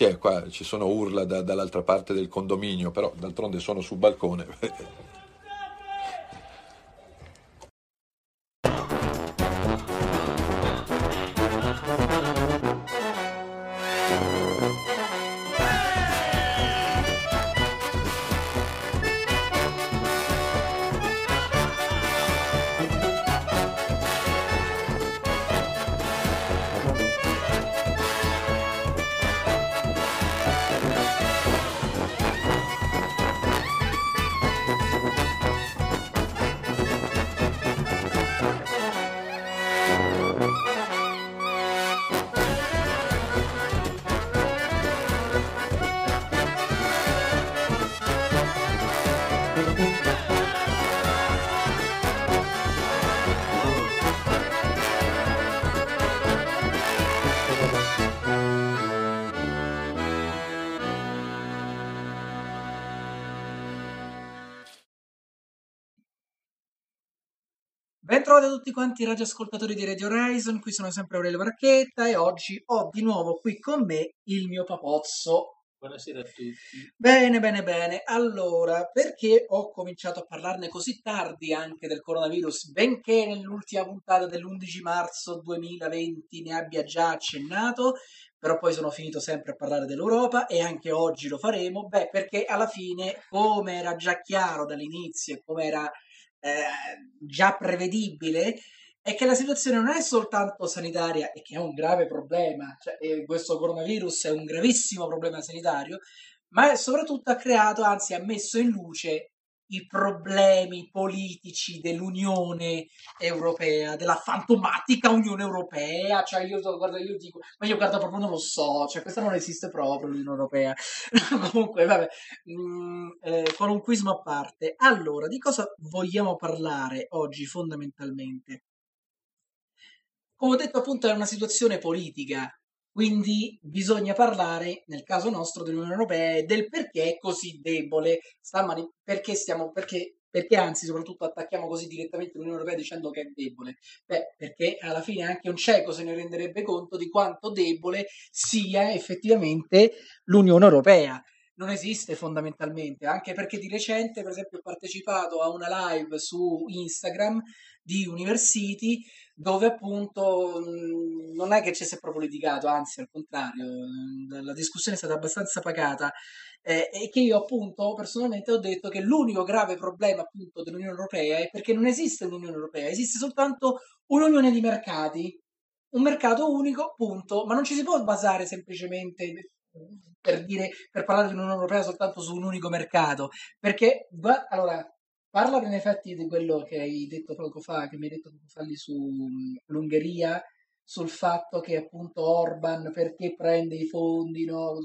Chi è qua? Ci sono urla da- dall'altra parte del condominio, però d'altronde sono sul balcone. tutti quanti i radioascoltatori di Radio Horizon, qui sono sempre Aurelio Marchetta e oggi ho di nuovo qui con me il mio papozzo. Buonasera a tutti. Bene, bene, bene. Allora, perché ho cominciato a parlarne così tardi anche del coronavirus, benché nell'ultima puntata dell'11 marzo 2020 ne abbia già accennato, però poi sono finito sempre a parlare dell'Europa e anche oggi lo faremo? Beh, perché alla fine, come era già chiaro dall'inizio e come era eh, già prevedibile è che la situazione non è soltanto sanitaria e che è un grave problema, cioè, questo coronavirus è un gravissimo problema sanitario, ma soprattutto ha creato, anzi ha messo in luce i problemi politici dell'Unione Europea, della fantomatica Unione Europea, cioè io guarda, io dico, ma io guarda proprio non lo so, cioè questa non esiste proprio l'Unione Europea. Comunque, vabbè, mm, eh, qualunquismo a parte. Allora, di cosa vogliamo parlare oggi fondamentalmente? Come ho detto appunto è una situazione politica, quindi bisogna parlare, nel caso nostro, dell'Unione Europea e del perché è così debole, mani- perché, stiamo, perché, perché anzi soprattutto attacchiamo così direttamente l'Unione Europea dicendo che è debole. Beh, perché alla fine anche un cieco se ne renderebbe conto di quanto debole sia effettivamente l'Unione Europea non esiste fondamentalmente, anche perché di recente, per esempio, ho partecipato a una live su Instagram di University dove appunto mh, non è che ci si è proprio litigato, anzi al contrario, mh, la discussione è stata abbastanza pagata eh, e che io appunto personalmente ho detto che l'unico grave problema appunto dell'Unione Europea è perché non esiste un'Unione Europea, esiste soltanto un'unione di mercati, un mercato unico, punto, ma non ci si può basare semplicemente per dire per parlare di un'Unione Europea soltanto su un unico mercato, perché allora parla in effetti di quello che hai detto poco fa, che mi hai detto poco fa lì sull'Ungheria, sul fatto che appunto Orban perché prende i fondi, no?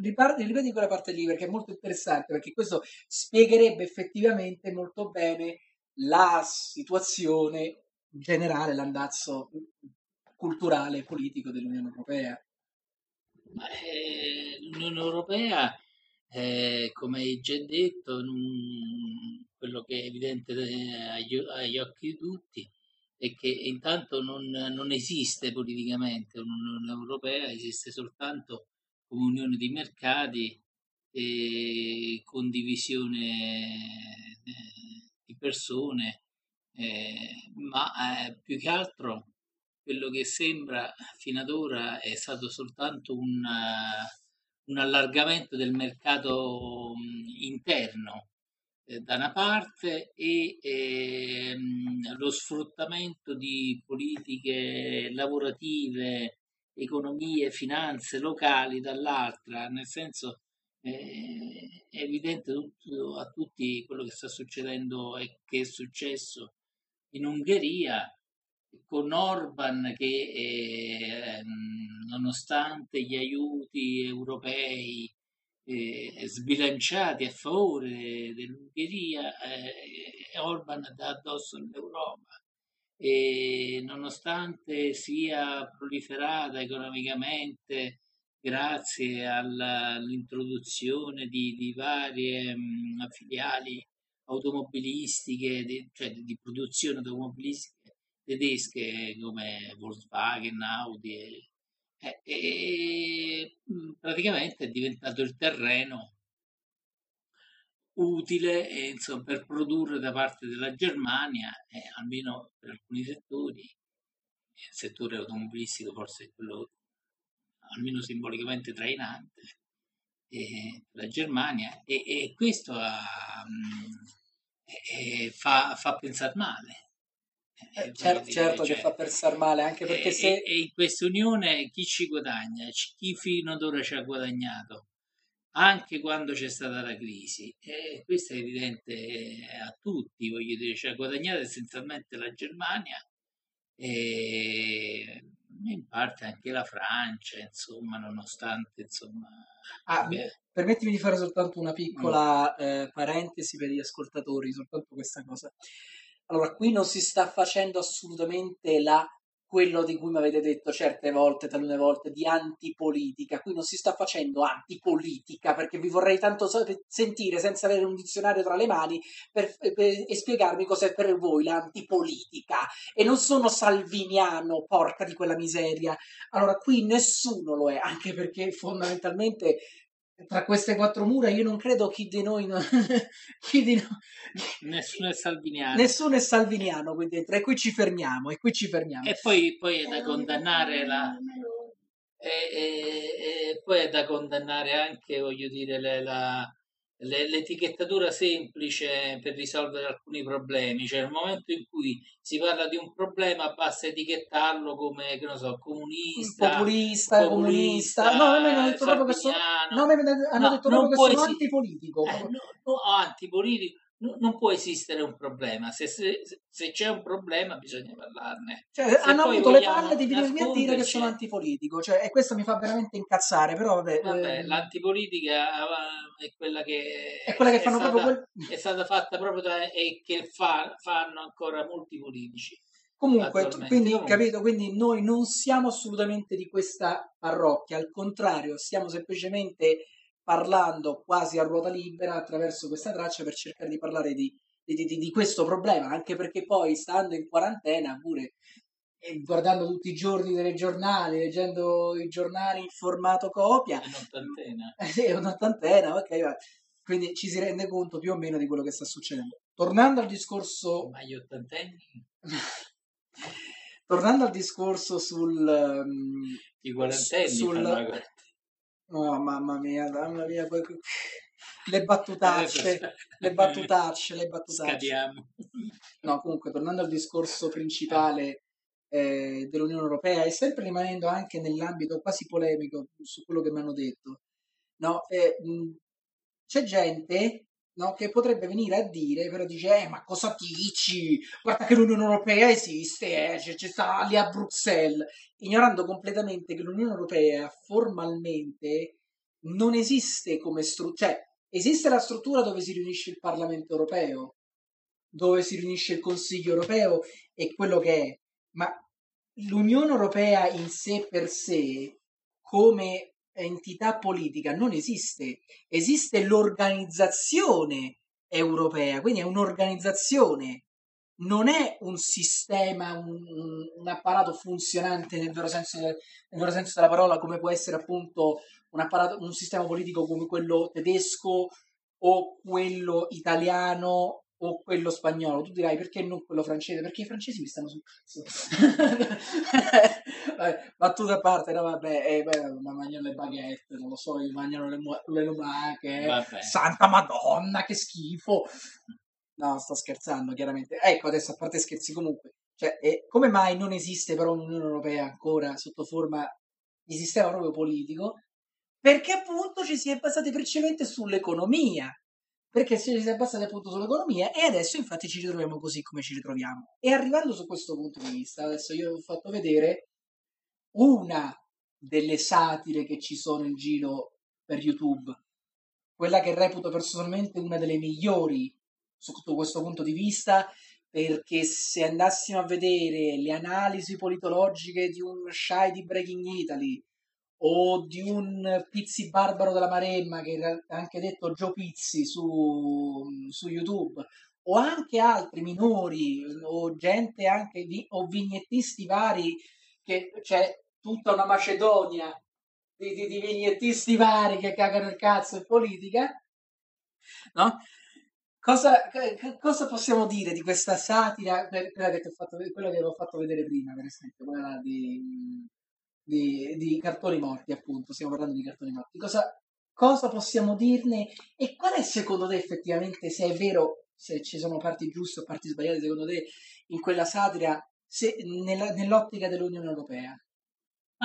Riparte, ripeti quella parte lì perché è molto interessante, perché questo spiegherebbe effettivamente molto bene la situazione generale, l'andazzo culturale e politico dell'Unione Europea. Eh, L'Unione Europea, eh, come già detto, non, quello che è evidente agli, agli, occhi di tutti è che intanto non, non esiste politicamente un'Unione Europea, esiste soltanto come unione di mercati e condivisione eh, di persone, eh, ma eh, più che altro quello che sembra fino ad ora è stato soltanto un, un allargamento del mercato interno eh, da una parte e eh, lo sfruttamento di politiche lavorative, economie, finanze locali dall'altra, nel senso eh, è evidente tutto, a tutti quello che sta succedendo e che è successo in Ungheria con Orban che eh, nonostante gli aiuti europei eh, sbilanciati a favore dell'Ungheria, eh, Orban dà addosso all'Europa. E nonostante sia proliferata economicamente grazie all'introduzione di, di varie mh, filiali automobilistiche, di, cioè di produzione automobilistica tedesche come Volkswagen, Audi e, e, praticamente è diventato il terreno utile e, insomma, per produrre da parte della Germania, eh, almeno per alcuni settori, il settore automobilistico forse è quello almeno simbolicamente trainante, eh, la Germania, e, e questo ha, eh, fa, fa pensare male. Eh, certo, certo cioè, che fa pensare male, anche perché e, se... E in questa unione chi ci guadagna? Chi fino ad ora ci ha guadagnato? Anche quando c'è stata la crisi. E questo è evidente a tutti, voglio dire, ci ha guadagnato essenzialmente la Germania e in parte anche la Francia, insomma, nonostante, insomma... Ah, permettimi di fare soltanto una piccola mm. eh, parentesi per gli ascoltatori, soltanto questa cosa. Allora, qui non si sta facendo assolutamente la quello di cui mi avete detto certe volte, talune volte, di antipolitica. Qui non si sta facendo antipolitica perché vi vorrei tanto sentire senza avere un dizionario tra le mani per, per, e spiegarmi cos'è per voi l'antipolitica. E non sono salviniano, porca di quella miseria. Allora, qui nessuno lo è, anche perché fondamentalmente tra queste quattro mura io non credo chi di noi, non... chi di noi... nessuno è salviniano. Nessuno è salviniano qui dentro e qui ci fermiamo e qui ci fermiamo. E poi, poi è da condannare la e, e, e, poi è da condannare anche voglio dire le, la, l'etichettatura semplice per risolvere alcuni problemi, cioè nel momento in cui si parla di un problema basta etichettarlo come, che non so, comunista, populista, comunista, comunista. No, hanno detto proprio che sono, no, hanno no, detto proprio che sono antipolitico. Eh, no, no, antipolitico non può esistere un problema. Se, se, se, c'è un problema, bisogna parlarne. Cioè, hanno avuto le palle di venirmi a dire che sono antipolitico. Cioè, e questo mi fa veramente incazzare. Però, vabbè, vabbè eh, l'antipolitica è quella che, è, quella che fanno stata, proprio quel... è stata fatta proprio da, e che fa, fanno ancora molti politici. Comunque, quindi, Comunque. capito? Quindi noi non siamo assolutamente di questa parrocchia, al contrario, stiamo semplicemente parlando quasi a ruota libera attraverso questa traccia per cercare di parlare di, di, di, di questo problema, anche perché poi stando in quarantena pure e guardando tutti i giorni dei giornali, leggendo i giornali in formato copia. È un'ottantena. Eh, sì, è un'ottantena, ok, va. quindi ci si rende conto più o meno di quello che sta succedendo. Tornando al discorso... Ma gli ottantenni? Tornando al discorso sul... Um, I quarantenni sul, Oh, mamma mia, mamma mia, le battutacce, le battutacce, le battutacce. Scadiamo. No, comunque, tornando al discorso principale eh, dell'Unione Europea e sempre rimanendo anche nell'ambito quasi polemico su quello che mi hanno detto, no, eh, mh, c'è gente no, che potrebbe venire a dire, però dice, eh, ma cosa dici? Guarda che l'Unione Europea esiste, eh, c'è, sta lì a Bruxelles, ignorando completamente che l'Unione Europea formalmente non esiste come struttura, cioè esiste la struttura dove si riunisce il Parlamento Europeo, dove si riunisce il Consiglio Europeo e quello che è, ma l'Unione Europea in sé per sé, come entità politica non esiste, esiste l'organizzazione europea, quindi è un'organizzazione, non è un sistema, un, un apparato funzionante nel vero, senso, nel vero senso della parola, come può essere appunto un, apparato, un sistema politico come quello tedesco o quello italiano o quello spagnolo. Tu dirai perché non quello francese? Perché i francesi mi stanno su Battuta a parte, no, vabbè, eh, beh, ma mangiano le baguette, non lo so, mangiano le, le lumache. Santa Madonna, che schifo! No, sto scherzando, chiaramente. Ecco, adesso a parte scherzi, comunque. Cioè, eh, come mai non esiste però un'Unione Europea ancora sotto forma di sistema proprio politico? Perché appunto ci si è basati principalmente sull'economia perché si è abbassati appunto sull'economia e adesso infatti ci ritroviamo così come ci ritroviamo. E arrivando su questo punto di vista, adesso io vi ho fatto vedere una delle satire che ci sono in giro per YouTube, quella che reputo personalmente una delle migliori sotto questo punto di vista, perché se andassimo a vedere le analisi politologiche di un shy di Breaking Italy, o di un Pizzi Barbaro della Maremma, che è anche detto Joe Pizzi su, su YouTube, o anche altri minori, o gente anche, di, o vignettisti vari, che c'è tutta una Macedonia di, di, di vignettisti vari che cagano il cazzo in politica, no? Cosa, cosa, possiamo dire di questa satira, quella che, fatto, quella che avevo fatto vedere prima, per esempio, quella di, di, di, cartoni morti, appunto, stiamo parlando di cartoni morti. Cosa, cosa possiamo dirne e qual è secondo te effettivamente, se è vero, se ci sono parti giuste o parti sbagliate secondo te in quella satira, se, nella, nell'ottica dell'Unione Europea?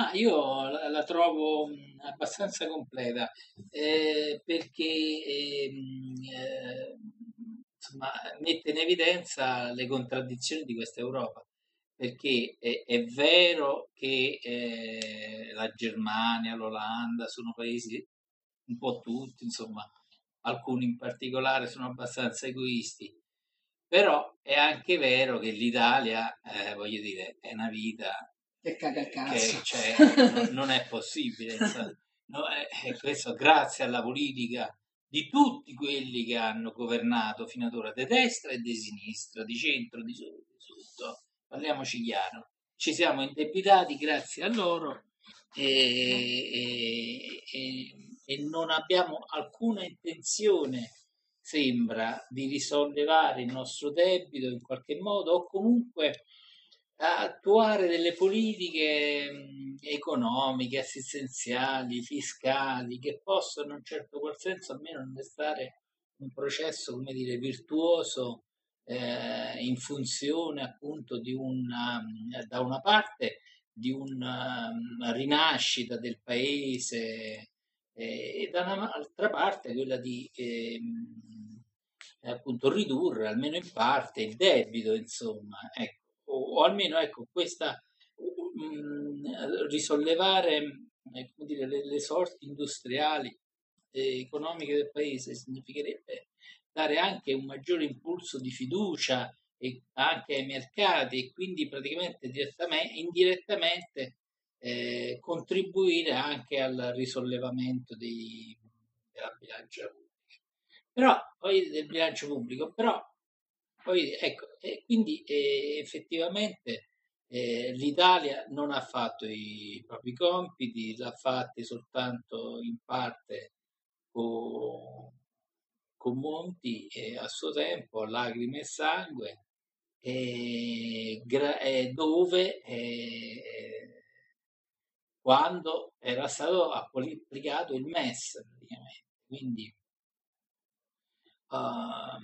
Ah, io la, la, trovo abbastanza completa eh, perché eh, eh, insomma, mette in evidenza le contraddizioni di questa Europa. Perché è, è vero che eh, la Germania, l'Olanda sono paesi un po' tutti, insomma, alcuni in particolare sono abbastanza egoisti, però è anche vero che l'Italia, eh, voglio dire, è una vita che caga il cazzo. Che, cioè, non, non, è possibile. No, è, questo grazie alla politica di tutti quelli che hanno governato fino ad ora, di destra e di sinistra, di centro, di sotto, parliamoci chiaro, ci siamo indebitati grazie a loro e, e, e, e non abbiamo alcuna intenzione, sembra, di risollevare il nostro debito in qualche modo o comunque attuare delle politiche economiche, assistenziali, fiscali che possano in un certo qual senso almeno innestare un processo, come dire, virtuoso eh, in funzione appunto di una, da una parte di una rinascita del paese eh, e dall'altra parte quella di eh, appunto ridurre almeno in parte il debito, insomma, ecco. O, o almeno ecco, questa mm, risollevare eh, dire, le, le, sorti industriali e economiche del paese significherebbe dare anche un maggiore impulso di fiducia e anche ai mercati e quindi praticamente direttamente, indirettamente eh, contribuire anche al risollevamento dei, della bilancia pubblica. Però poi del bilancio pubblico, però poi, ecco, e quindi eh, effettivamente eh, l'Italia non ha fatto i propri compiti, l'ha fatti soltanto in parte con, con Monti eh, a suo tempo, lacrime e sangue, gra- dove quando era stato applicato il MES praticamente. Quindi Uh,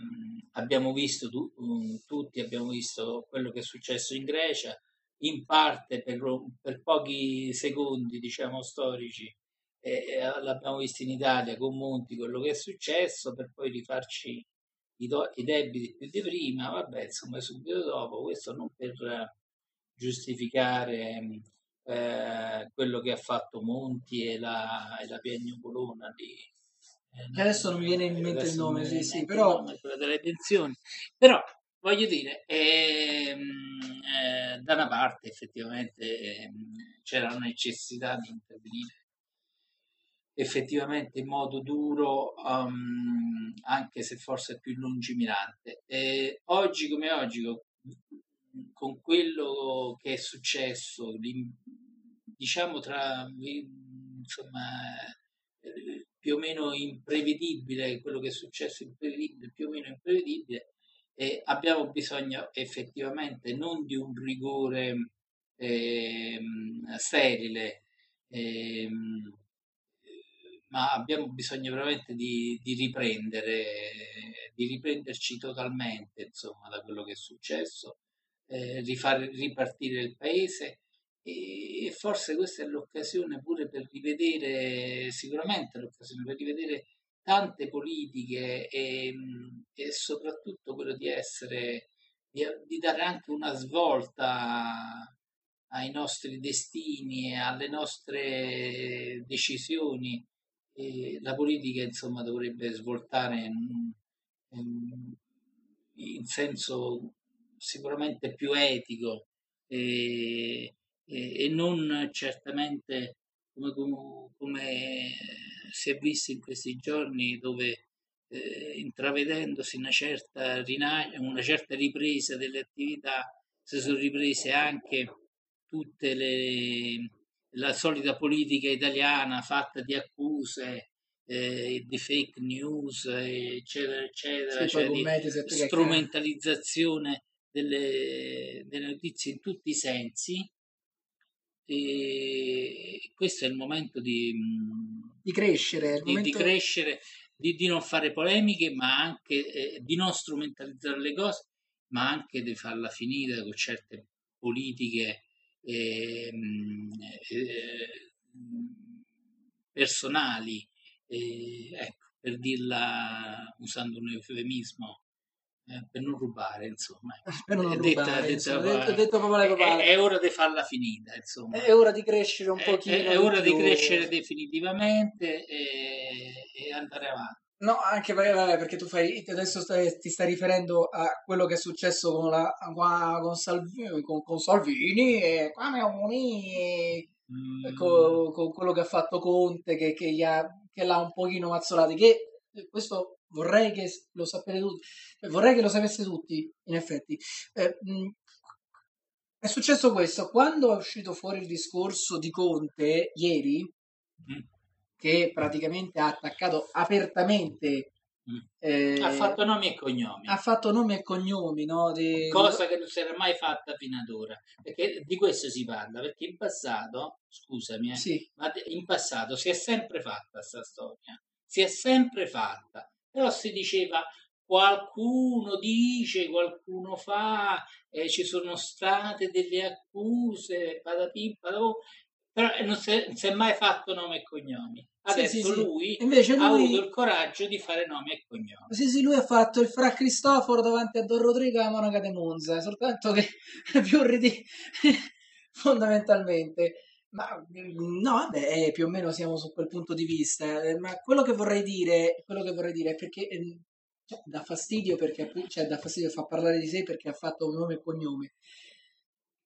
abbiamo visto tu, um, tutti, abbiamo visto quello che è successo in Grecia, in parte per, per pochi secondi, diciamo, storici, e, l'abbiamo visto in Italia con Monti, quello che è successo, per poi rifarci i, do, i debiti più di prima, vabbè, insomma, subito dopo, questo non per giustificare eh, quello che ha fatto Monti e la, e la Piagnucolona di eh, adesso non mi viene in mente il nome, sì, sì, però... quella delle pensioni. Però, voglio dire, ehm, eh, da una parte effettivamente ehm, c'era la necessità di intervenire effettivamente in modo duro, um, anche se forse più lungimirante. E oggi come oggi, con quello che è successo, diciamo tra insomma più o meno imprevedibile, quello che è successo imprevedibile, più o meno imprevedibile, e abbiamo bisogno effettivamente non di un rigore eh, sterile, eh, ma abbiamo bisogno veramente di, di, riprendere, di riprenderci totalmente insomma, da quello che è successo, eh, rifar ripartire il paese e forse questa è l'occasione pure per rivedere, sicuramente l'occasione per rivedere tante politiche e, e soprattutto quello di essere, di, di, dare anche una svolta ai nostri destini e alle nostre decisioni. E la politica insomma dovrebbe svoltare in, in, senso sicuramente più etico. E, e, e non certamente come, come, si è visto in questi giorni dove eh, intravedendosi una certa, una certa ripresa delle attività si sono riprese anche tutte le, la solita politica italiana fatta di accuse, eh, di fake news, eccetera, eccetera, Sì, cioè strumentalizzazione delle, delle notizie in tutti i sensi. E questo è il momento di, mh, di crescere, di, di momento- crescere, di, di non fare polemiche, ma anche eh, di non strumentalizzare le cose, ma anche di farla finita con certe politiche eh, mh, eh, personali, eh, ecco, per dirla usando un eufemismo, eh, per non rubare, insomma. per non È detta- rubare, detta- insomma, detto, detto è, è ora di farla finita, insomma. È ora di crescere un pochino. è, è ora di crescere definitivamente e, e andare avanti. No, anche perché, perché tu fai, adesso stai- ti stai riferendo a quello che è successo con, la, con, Salvi- con- con Salvini e e Mm, co- con, quello che ha fatto Conte che, che, gli ha, che l'ha un pochino mazzolato. Che eh, questo vorrei che lo sapete tutti, eh, vorrei che lo sapesse tutti, in effetti. Eh, mh, è successo questo, quando è uscito fuori il discorso di Conte ieri, mm, che praticamente ha attaccato apertamente mm. eh, ha fatto nomi e cognomi, ha fatto nomi e cognomi, no? di- cosa che non si era mai fatta fino ad ora. Perché di questo si parla, perché in passato, scusami, eh, Sì, ma in passato si è sempre fatta questa storia, si è sempre fatta, però si diceva qualcuno dice, qualcuno fa, eh, ci sono state delle accuse, patapim, patapum, però non si, è, non si è mai fatto nome e cognomi. Adesso sì, sì. lui invece ha avuto lui, il coraggio di fare nomi e cognomi. sì, sì, lui ha fatto il Fra Cristoforo davanti a Don Rodrigo a Monaca de Monza, soltanto che è più ridicolo fondamentalmente. Ma no, vabbè, eh, più o meno siamo su quel punto di vista. eh, Ma quello che vorrei dire, quello che vorrei dire è perché cioè, dà fastidio perché cioè, dà fastidio fa parlare di sé perché ha fatto un nome e cognome.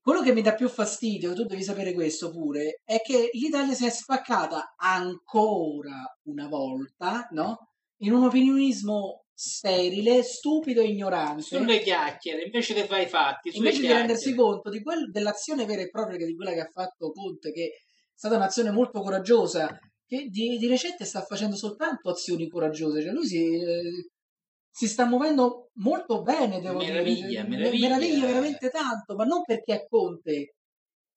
Quello che mi dà più fastidio, tu devi sapere questo pure, è che l'Italia si è spaccata ancora una volta, no? In un opinionismo sterile, stupido e ignorante. Sulle chiacchiere, invece di fare i fatti, Invece di rendersi conto di quel- dell'azione vera e propria di quella che ha fatto Conte, che è stata un'azione molto coraggiosa, che di, di recente sta facendo soltanto azioni coraggiose, cioè lui si, eh, si sta muovendo molto bene, devo Meraviglia, dire, meraviglia. meraviglia veramente tanto, ma non perché è Conte,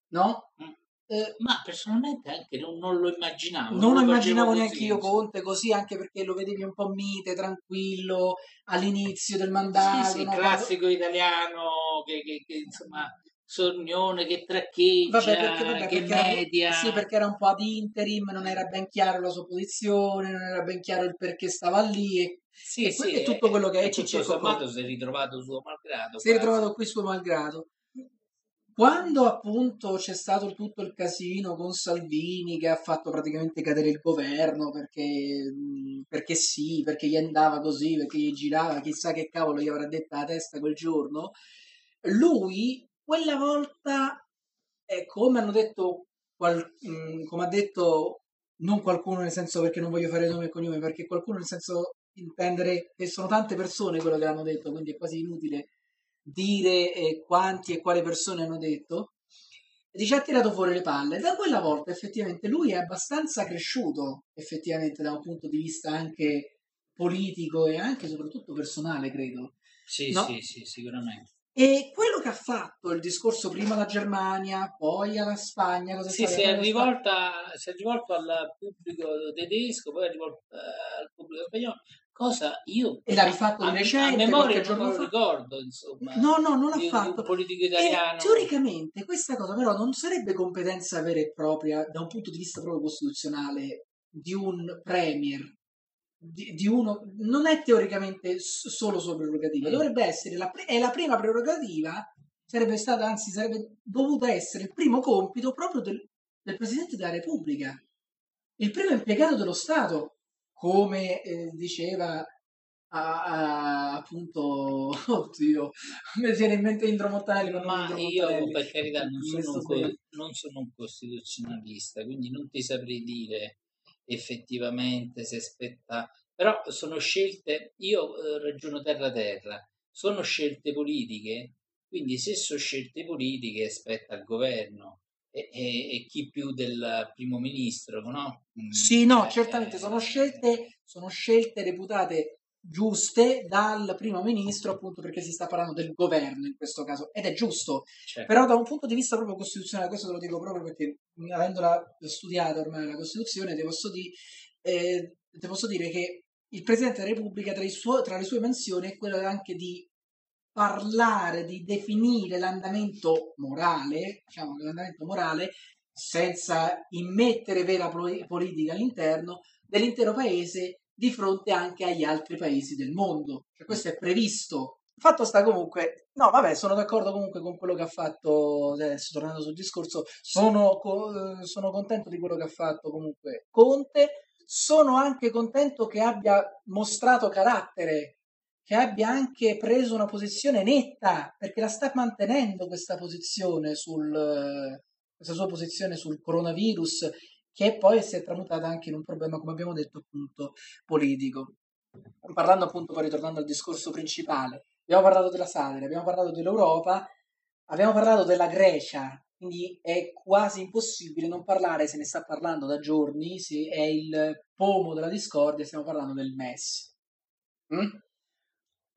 no? Mm. Eh, Ma personalmente anche non, non lo immaginavo. non lo immaginavo neanche io. Conte così, anche perché lo vedevi un po' mite, tranquillo, all'inizio del mandato. Sì, sì, no? classico italiano che, che- che, insomma sornione che traccheggia, Vabbè, perché, vabbè, che perché era, media. sì, perché era un po' ad interim, non era ben chiaro la sua posizione, non era ben chiaro il perché stava lì e Sì, e sì, e tutto quello che è Ciccio tutto sommato si è ritrovato suo malgrado. si è ritrovato qui suo malgrado. Quando appunto c'è stato tutto il casino con Salvini che ha fatto praticamente cadere il governo perché, mh, perché sì, perché gli andava così, perché gli girava, chissà che cavolo gli avrà detta la testa quel giorno, lui quella volta, eh, come hanno detto, qual- mh, come ha detto non qualcuno nel senso perché non voglio fare nome e cognome, perché qualcuno nel senso intendere che sono tante persone quello che l'hanno detto, quindi è quasi inutile dire eh, quanti e quali persone hanno detto, dice ha tirato fuori le palle. Da quella volta effettivamente lui è abbastanza cresciuto, effettivamente da un punto di vista anche politico e anche soprattutto personale, credo. Sì, No. sì, sì, sicuramente. E quello che ha fatto il discorso prima alla Germania, poi alla Spagna, cosa Sì, si è, rivolta, si è rivolto al pubblico tedesco, poi è rivolto eh, al pubblico spagnolo, cosa io E l'ha rifatto a, di a recente, memoria non lo fa. ricordo, insomma, No, no, non l'ha di, fatto. politico E italiano. teoricamente questa cosa però non sarebbe competenza vera e propria da un punto di vista proprio costituzionale di un premier, di, di uno, non è teoricamente solo sua prerogativa, Mm. dovrebbe essere la, è la prima prerogativa, sarebbe stata, anzi sarebbe dovuta essere il primo compito proprio del, del Presidente della Repubblica, il primo impiegato dello Stato, come eh, diceva a- a- appunto, oddio, mi viene in mente Indro Montanelli, ma Indro io per carità non sono, un non sono un costituzionalista, quindi non ti saprei dire effettivamente se spetta, però sono scelte, io eh, ragiono terra terra, sono scelte politiche, quindi se sono scelte politiche spetta al governo e, e, e chi più del primo ministro, no? Mm, Sì, no, eh, certamente sono eh, scelte, sono scelte reputate giuste dal primo ministro, appunto perché si sta parlando del governo in questo caso, ed è giusto. cioè, Però da un punto di vista proprio costituzionale, questo te lo dico proprio perché avendola studiata ormai la Costituzione, ti posso, di- eh, ti posso dire che il Presidente della Repubblica tra, suo- tra le sue mansioni è quella anche di parlare, di definire l'andamento morale, diciamo l'andamento morale, senza immettere vera poli- politica all'interno dell'intero paese di fronte anche agli altri paesi del mondo. Cioè, questo è previsto. Fatto sta comunque, no, vabbè, sono d'accordo comunque con quello che ha fatto, adesso tornando sul discorso, sono, eh, sono contento di quello che ha fatto comunque Conte, sono anche contento che abbia mostrato carattere, che abbia anche preso una posizione netta, perché la sta mantenendo questa posizione sul, eh, questa sua posizione sul coronavirus, che poi si è tramutata anche in un problema, come abbiamo detto, appunto, politico. Parlando appunto, poi ritornando al discorso principale, abbiamo parlato della Sadria, abbiamo parlato dell'Europa, abbiamo parlato della Grecia, quindi è quasi impossibile non parlare, se ne sta parlando da giorni, se è il pomo della discordia, stiamo parlando del MES. Mm?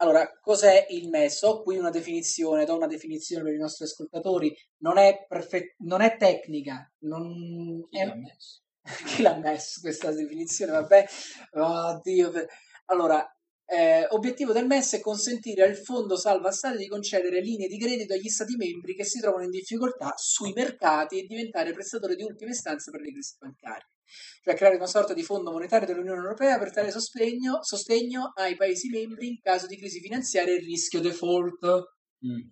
Allora, cos'è il MES? Ho qui una definizione, do una definizione per i nostri ascoltatori, non è, perfe- non è tecnica, non chi è, l'ha messo? chi l'ha messo questa definizione? Vabbè, oddio. Allora, eh, obiettivo del MES è consentire al Fondo Salva Stati di concedere linee di credito agli Stati membri che si trovano in difficoltà sui mercati e diventare prestatore di ultima istanza per le crisi bancarie. Cioè creare una sorta di fondo monetario dell'Unione Europea per dare sostegno, sostegno ai Paesi membri in caso di crisi finanziaria e rischio default. Mm.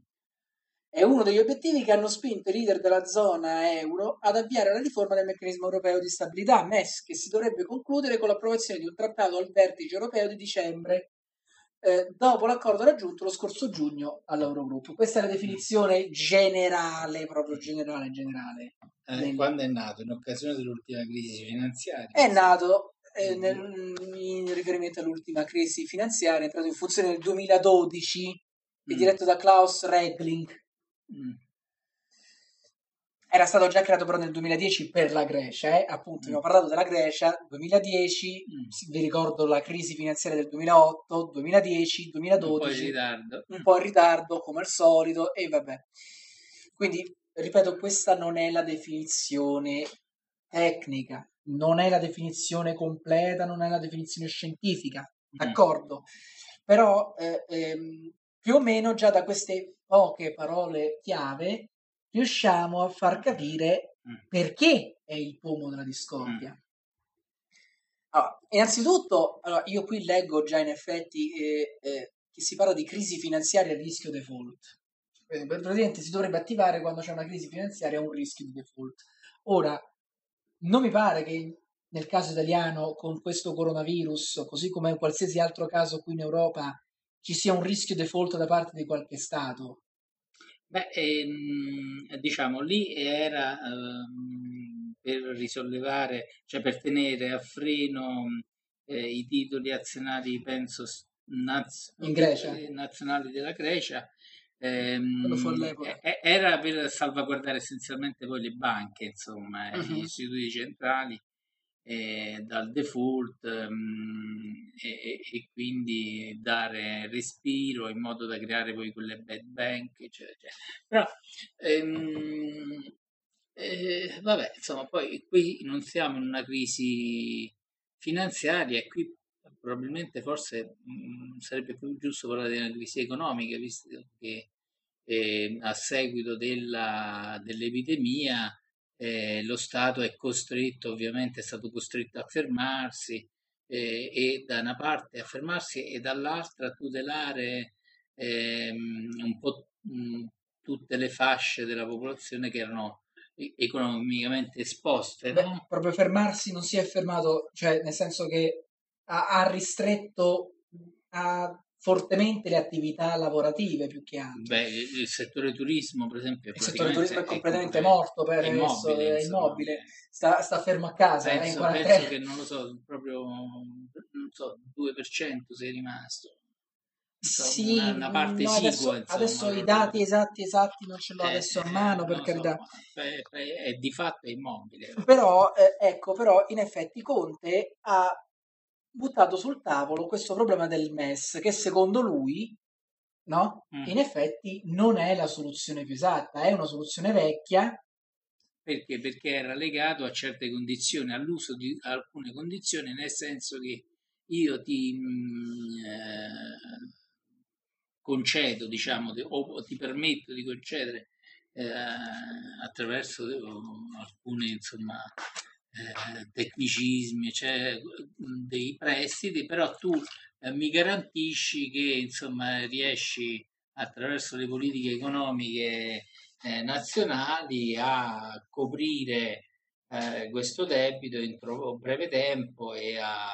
È uno degli obiettivi che hanno spinto i leader della zona euro ad avviare la riforma del meccanismo europeo di stabilità, MES, che si dovrebbe concludere con l'approvazione di un trattato al vertice europeo di dicembre, eh, dopo l'accordo raggiunto lo scorso giugno all'Eurogruppo. Questa è la definizione generale, proprio generale, generale. Eh, del- quando è nato? In occasione dell'ultima crisi finanziaria? È nato eh, nel- in riferimento all'ultima crisi finanziaria, è entrato in funzione nel 2012, è Mm. diretto da Klaus Regling. Mm. Era stato già creato però nel 2010 per la Grecia, eh? appunto, abbiamo parlato della Grecia, 2010, Mm. vi ricordo la crisi finanziaria del 2008, 2010, Un po' in 2012, ritardo. un po' in ritardo come al solito e vabbè. Quindi, ripeto, questa non è la definizione tecnica, non è la definizione completa, non è la definizione scientifica, Mm. d'accordo? Però eh, ehm, più o meno già da queste poche parole chiave riusciamo a far capire Mm. perché è il pomo della discordia. Allora, innanzitutto, allora, io qui leggo già in effetti eh, eh, che si parla di crisi finanziaria e rischio default. Quindi, praticamente si dovrebbe attivare quando c'è una crisi finanziaria un rischio di default. Ora, non mi pare che nel caso italiano con questo coronavirus, così come in qualsiasi altro caso qui in Europa, ci sia un rischio default da parte di qualche Stato. Beh, ehm, diciamo, lì era ehm, per risollevare, cioè per tenere a freno eh, i titoli azionari, penso, naz- eh, nazionali della Grecia. ehm, era per salvaguardare essenzialmente poi le banche, insomma, Mhm. gli istituti centrali eh, dal default ehm, e, e- quindi dare respiro in modo da creare poi quelle bad bank, eccetera, eccetera. Però, ehm, eh, vabbè, insomma, poi qui non siamo in una crisi finanziaria e qui probabilmente forse mh, sarebbe più giusto parlare di una crisi economica, visto che eh, a seguito della, dell'epidemia eh, lo Stato è costretto, ovviamente è stato costretto a fermarsi eh, e da una parte a fermarsi e dall'altra a tutelare ehm, un po' mh, tutte le fasce della popolazione che erano economicamente esposte, Beh, no? proprio fermarsi non si è fermato, cioè nel senso che ha, ha ristretto ha fortemente le attività lavorative più che altro. Beh, il settore turismo, per esempio, Il settore turismo è completamente morto per è adesso, immobile, è insomma. immobile, sta, sta fermo a casa, è in Penso, quarantena. penso che non lo so, proprio non so, 2% sei rimasto. Sì, una, una parte no, esigua, adesso, insomma, adesso i dati esatti esatti non ce l'ho Eh, adesso a eh, mano, per so, carità. ma è, è- è di fatto è immobile. Però, eh, ecco, però in effetti Conte ha buttato sul tavolo questo problema del MES, che secondo lui, no? Mm. In effetti non è la soluzione più esatta, è una soluzione vecchia. Perché? Perché era legato a certe condizioni, all'uso di alcune condizioni, nel senso che io ti mm, eh, concedo, diciamo, di- o, ti permetto di concedere eh, attraverso eh, alcuni insomma, eh, tecnicismi, cioè mm, dei prestiti, però tu eh, mi garantisci che insomma riesci attraverso le politiche economiche eh, nazionali a coprire eh, questo debito entro breve tempo e a,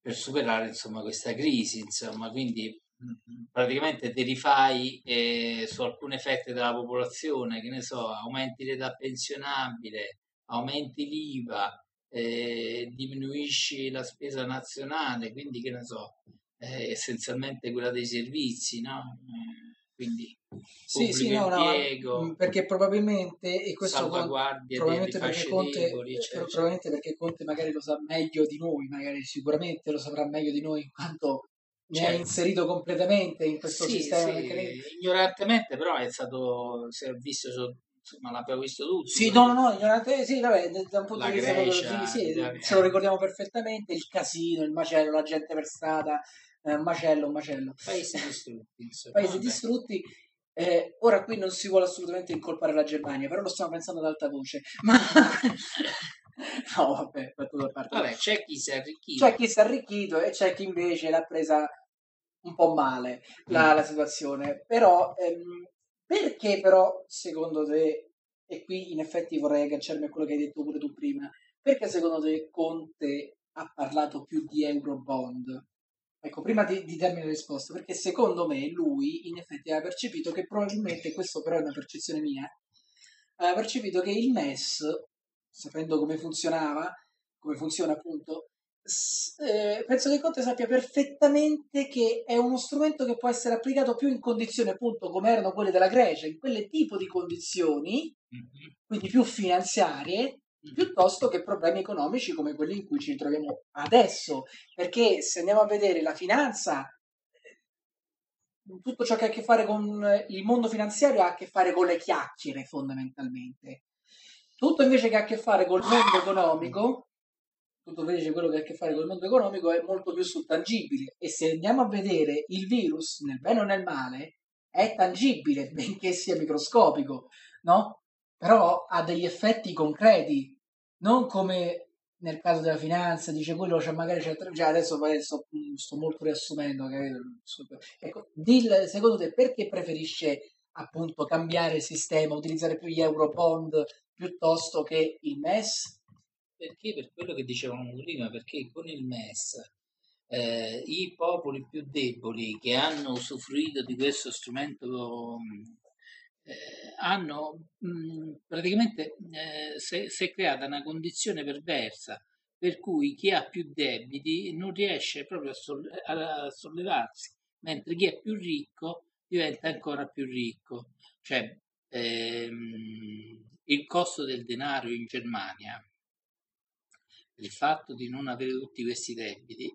per superare insomma questa crisi insomma. Quindi mh, praticamente ti rifai eh, su alcune fette della popolazione che ne so aumenti l'età pensionabile aumenti l'IVA eh, diminuisci la spesa nazionale quindi che ne so eh, essenzialmente quella dei servizi no Eh, quindi Sì, sì, no, no, impiego, mm, perché probabilmente, e questo Con- salvaguardia probabilmente perché Conte, deboli, eccetera, probabilmente perché Conte magari lo sa meglio di noi, magari sicuramente lo saprà meglio di noi in quanto ne ha Certo. inserito completamente in questo Sì, sistema. sì, ignorantemente, però è stato, si è visto, insomma, l'abbiamo visto tutti. Sì, no, no, no, ignorante, sì, vabbè, da un punto La di vista Grecia, sì, l'Italia. ce lo ricordiamo perfettamente, il casino, il macello, la gente per strada, eh, macello, macello. Paesi distrutti, insomma. Paesi distrutti. Eh, ora qui non si vuole assolutamente incolpare la Germania, però lo stiamo pensando ad alta voce. Ma no, vabbè, battuta a parte. Vabbè, c'è chi si è arricchito. C'è chi si è arricchito e c'è chi invece l'ha presa un po' male la, Mm. la situazione. Però ehm, perché però secondo te, e qui in effetti vorrei agganciarmi a quello che hai detto pure tu prima, perché secondo te Conte ha parlato più di Eurobond? Ecco, prima di, di darmi la risposta, perché secondo me lui in effetti aveva percepito che probabilmente, questo però è una percezione mia, aveva percepito che il MES, sapendo come funzionava, come funziona appunto, eh, penso che Conte sappia perfettamente che è uno strumento che può essere applicato più in condizioni appunto come erano quelle della Grecia, in quelle tipo di condizioni, Mhm. quindi più finanziarie, piuttosto che problemi economici come quelli in cui ci troviamo adesso. Perché se andiamo a vedere la finanza, eh, tutto ciò che ha a che fare con eh, il mondo finanziario ha a che fare con le chiacchiere fondamentalmente. Tutto invece che ha a che fare col mondo economico, tutto invece quello che ha a che fare col mondo economico è molto più sul tangibile. E se andiamo a vedere il virus, nel bene o nel male, è tangibile, benché sia microscopico, no? Però ha degli effetti concreti, non come nel caso della finanza, dice quello c'è magari c'è già adesso poi sto, sto molto riassumendo? Ecco, Dill, secondo te perché preferisce appunto cambiare sistema, utilizzare più gli eurobond piuttosto che il MES? Perché per quello che dicevamo prima, perché con il MES eh, i popoli più deboli che hanno usufruito di questo strumento mh, eh, hanno mh, praticamente eh, si è creata una condizione perversa per cui chi ha più debiti non riesce proprio a, solle- a sollevarsi, mentre chi è più ricco diventa ancora più ricco. Cioè, ehm, il costo del denaro in Germania il fatto di non avere tutti questi debiti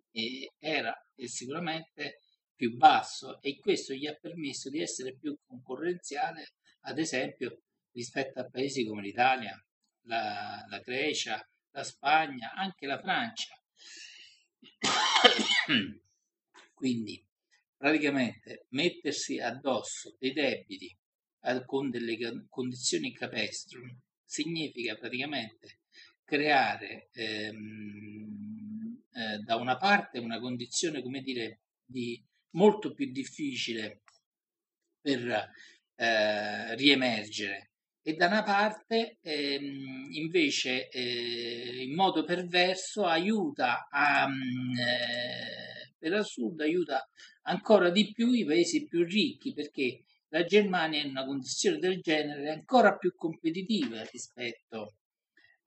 era sicuramente più basso e questo gli ha permesso di essere più concorrenziale, ad esempio, rispetto a paesi come l'Italia, la, la Grecia, la Spagna, anche la Francia. Quindi, praticamente, mettersi addosso dei debiti eh, con delle condizioni capestro significa praticamente creare ehm, eh, da una parte una condizione, come dire, di molto più difficile per eh, riemergere e da una parte ehm, invece eh, in modo perverso aiuta a, mm, eh, per assurdo aiuta ancora di più i paesi più ricchi perché la Germania in una condizione del genere è ancora più competitiva rispetto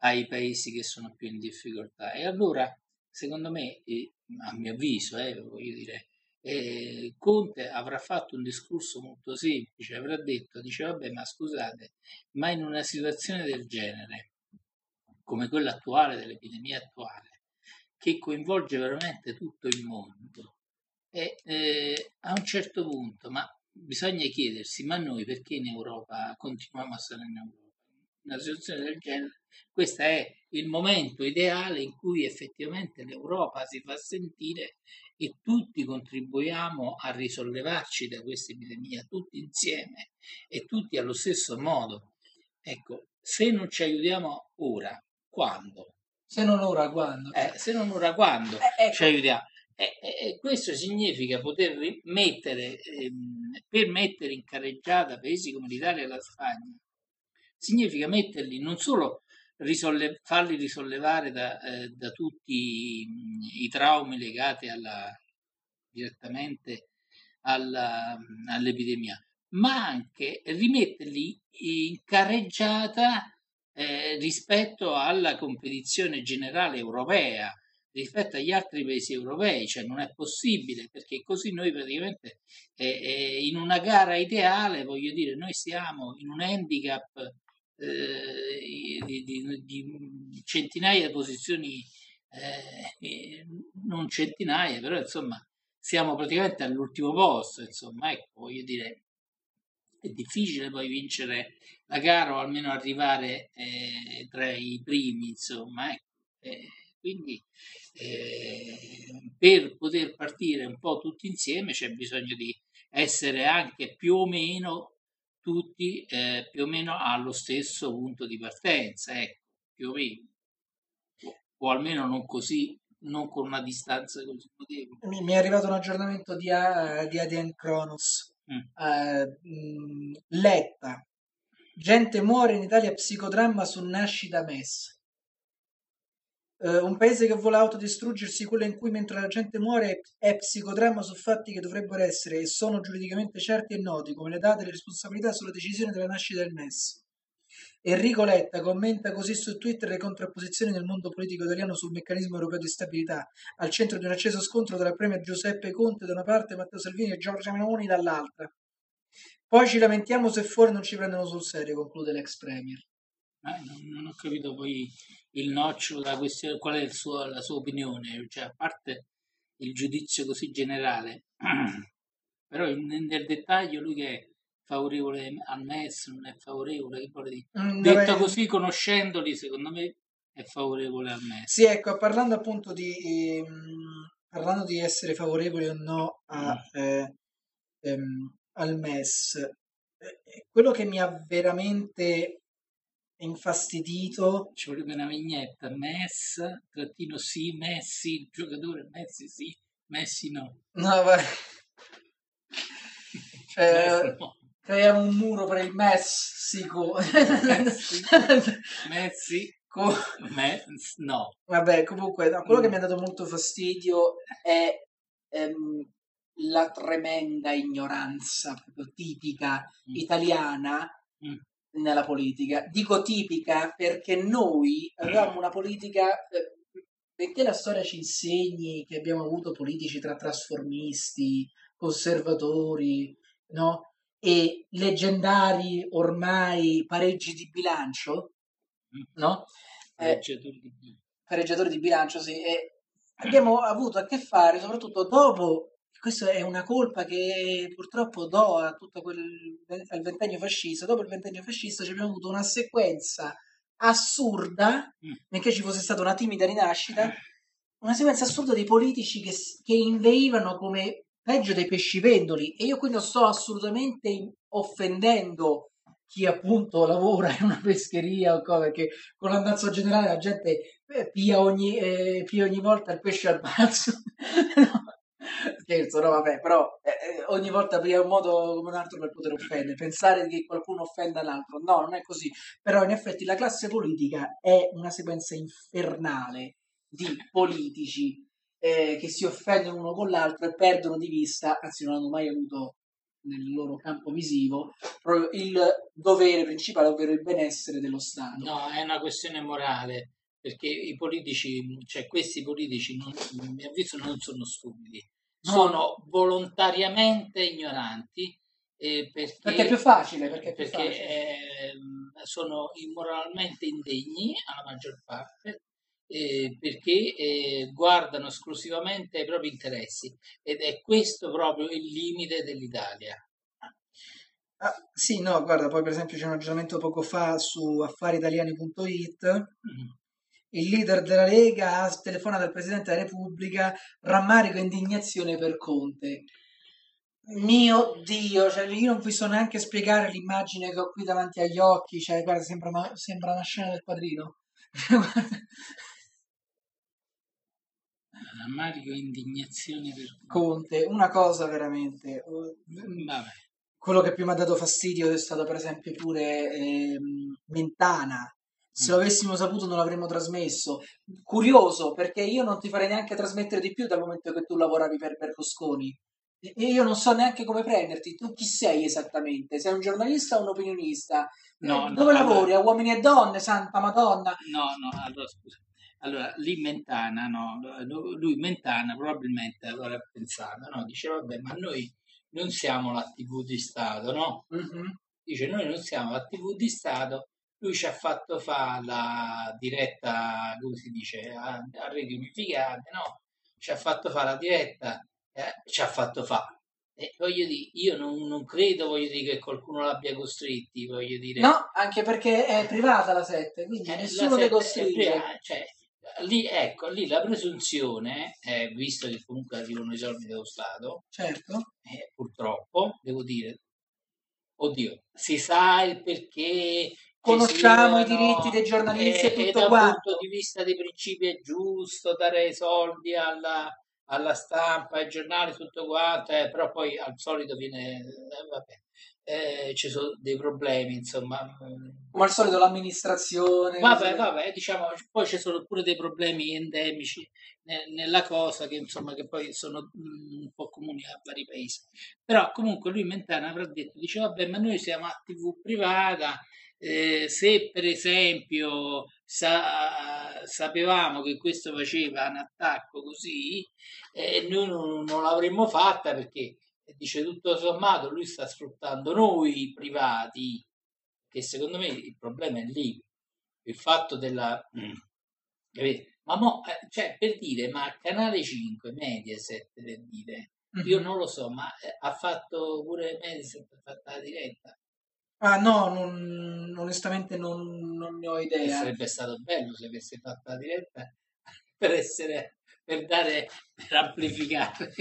ai paesi che sono più in difficoltà. E allora, secondo me, a mio avviso, eh, voglio dire, eh, Conte avrà fatto un discorso molto semplice, avrà detto, dice vabbè ma scusate, ma in una situazione del genere, come quella attuale, dell'epidemia attuale, che coinvolge veramente tutto il mondo, e eh, a un certo punto, ma bisogna chiedersi, ma noi perché in Europa continuiamo a stare in Europa? Una situazione del genere, questo è il momento ideale in cui effettivamente l'Europa si fa sentire e tutti contribuiamo a risollevarci da questa epidemia, tutti insieme e tutti allo stesso modo. Ecco, se non ci aiutiamo ora, quando? Se non ora, quando? Eh, se non ora, quando Eh, ecco. ci aiutiamo? E, e- e questo significa poter mettere, ehm, per mettere in carreggiata paesi come l'Italia e la Spagna, significa metterli non solo risolle- farli risollevare da, eh, da tutti mh, i traumi legati alla, direttamente alla- all'epidemia, ma anche rimetterli in carreggiata eh, rispetto alla competizione generale europea, rispetto agli altri paesi europei, cioè non è possibile perché così noi praticamente eh, eh, in una gara ideale, voglio dire, noi siamo in un handicap di, di- di centinaia di posizioni, eh, eh, non centinaia, però insomma siamo praticamente all'ultimo posto, insomma, ecco, voglio dire, è difficile poi vincere la gara o almeno arrivare eh, tra i primi, insomma, ecco. Eh, quindi eh, per poter partire un po' tutti insieme c'è bisogno di essere anche più o meno tutti eh, più o meno allo stesso punto di partenza, ecco, più o meno, o, o almeno non così, non con una distanza così notevole. Mi, mi è arrivato un aggiornamento di, A- di Adrian Kronos. Mm. Mh, Letta. Gente muore in Italia psicodramma su nascita MES. Eh, un paese che vuole autodistruggersi, quello in cui mentre la gente muore è psicodramma su fatti che dovrebbero essere e sono giuridicamente certi e noti, come le date e le responsabilità sulla decisione della nascita del MES. Enrico Letta commenta così su Twitter le contrapposizioni nel mondo politico italiano sul meccanismo europeo di stabilità, al centro di un acceso scontro tra premier Giuseppe Conte da una parte Matteo Salvini e Giorgia Meloni dall'altra. Poi ci lamentiamo se fuori non ci prendono sul serio, conclude l'ex premier. Ma non, ho capito poi il nocciolo della questione, qual è il suo- la sua opinione, cioè a parte il giudizio così generale, però in- nel dettaglio lui che è favorevole al MES, non è favorevole, che vuole dire? Mm, Detto vabbè. così, conoscendoli, secondo me è favorevole al MES. Sì, ecco, parlando appunto di, ehm, parlando di essere favorevoli o no a, eh, ehm, al MES, eh, quello che mi ha veramente infastidito Ci vorrebbe una vignetta, MES, trattino sì, Messi, il giocatore, Messi sì, Messi no. No, va- MES Eh, no. creiamo un muro per il Messico. Messi, Co- MES no. Vabbè, comunque, no, quello che Mm. mi ha dato molto fastidio è ehm, la tremenda ignoranza proprio tipica Mm. italiana Mm. Nella politica. Dico tipica perché noi avevamo una politica, eh, benché la storia ci insegni che abbiamo avuto politici tra trasformisti, conservatori, no? E leggendari ormai pareggi di bilancio, Mm. no? Eh, Pareggiatori di bilancio. pareggiatori di bilancio, sì, e abbiamo avuto a che fare soprattutto dopo, questa è una colpa che purtroppo do a tutto quel al ventennio fascista, dopo il ventennio fascista ci abbiamo avuto una sequenza assurda, Mm. ci fosse stata una timida rinascita, una sequenza assurda di politici che, che inveivano come peggio dei pescivendoli e io qui non sto assolutamente offendendo chi appunto lavora in una pescheria o cosa, perché con l'andazzo generale la gente eh, pia ogni, eh, pia ogni volta il pesce al balzo. No, Scherzo, no, vabbè, però eh, eh, ogni volta pia un modo come un altro per poter offendere. Pensare che qualcuno offenda l'altro, no, non è così. Però in effetti la classe politica è una sequenza infernale di politici eh, che si offendono uno con l'altro e perdono di vista, anzi non hanno mai avuto nel loro campo visivo, proprio il dovere principale, ovvero il benessere dello Stato. No, è una questione morale, perché i politici, cioè questi politici, non, a mio avviso, non sono stupidi. Sono volontariamente ignoranti eh, perché, perché, è più facile, perché, più perché facile. eh, sono immoralmente indegni alla maggior parte eh, perché eh, guardano esclusivamente ai propri interessi ed è questo proprio il limite dell'Italia. Ah, sì, no, guarda, poi per esempio c'è un aggiornamento poco fa su affariitaliani.it. Mm. Il leader della Lega ha telefonato al Presidente della Repubblica, rammarico e indignazione per Conte. Mio Dio, cioè io non vi so neanche spiegare l'immagine che ho qui davanti agli occhi, cioè guarda, sembra, ma- sembra una scena del quadrino. Rammarico e indignazione per Conte, una cosa veramente. Vabbè. Quello che più mi ha dato fastidio è stato per esempio pure ehm, Mentana. Se lo avessimo saputo non l'avremmo trasmesso. Curioso, perché io non ti farei neanche trasmettere di più dal momento che tu lavoravi per Berlusconi. E io non so neanche come prenderti. Tu chi sei esattamente? Sei un giornalista o un opinionista? No, Eh, no, Dove allora- lavori? A uomini e donne, santa madonna. No, no, allora scusa. Allora, lì Mentana, no, lui Mentana probabilmente allora ha pensato, no, dice vabbè, ma noi non siamo la TV di Stato, no? Mhm. Dice noi non siamo la TV di Stato, lui ci ha fatto fare la diretta, come si dice, a, a reti unificate, no? Ci ha fatto fare la diretta, eh, ci ha fatto fare. E voglio dire, io non, non credo, voglio dire, che qualcuno l'abbia costretti, voglio dire. No, anche perché è privata la 7, quindi Eh, nessuno le costringe. eh, cioè, lì, ecco, lì la presunzione, eh, visto che comunque arrivano i soldi dello Stato, Certo. eh, purtroppo, devo dire, oddio, si sa il perché. Conosciamo i diritti dei giornalisti e e tutto dal quanto. punto di vista dei principi è giusto dare soldi alla, alla stampa, ai giornali, tutto quanto, eh, però poi al solito viene, eh, vabbè, eh, ci sono dei problemi, insomma. mm, Come al solito l'amministrazione. Vabbè, vabbè, diciamo, poi ci sono pure dei problemi endemici ne- nella cosa che insomma che poi sono mm, un po' comuni a vari paesi. Però comunque lui Mentana avrà detto, dice vabbè, ma noi siamo a TV privata, eh, se per esempio sa- sapevamo che questo faceva un attacco così, eh, noi non, non l'avremmo fatta perché dice tutto sommato lui sta sfruttando noi privati che secondo me il problema è lì, il fatto della... Ma mo, eh, cioè, per dire, ma Canale 5, Mediaset, per dire, Mhm. io non lo so, ma eh, ha fatto pure Mediaset, ha fatto la diretta. Ah no, non- onestamente non, non ne ho idea. sarebbe stato bello se avesse fatto la diretta per essere, per dare, per amplificare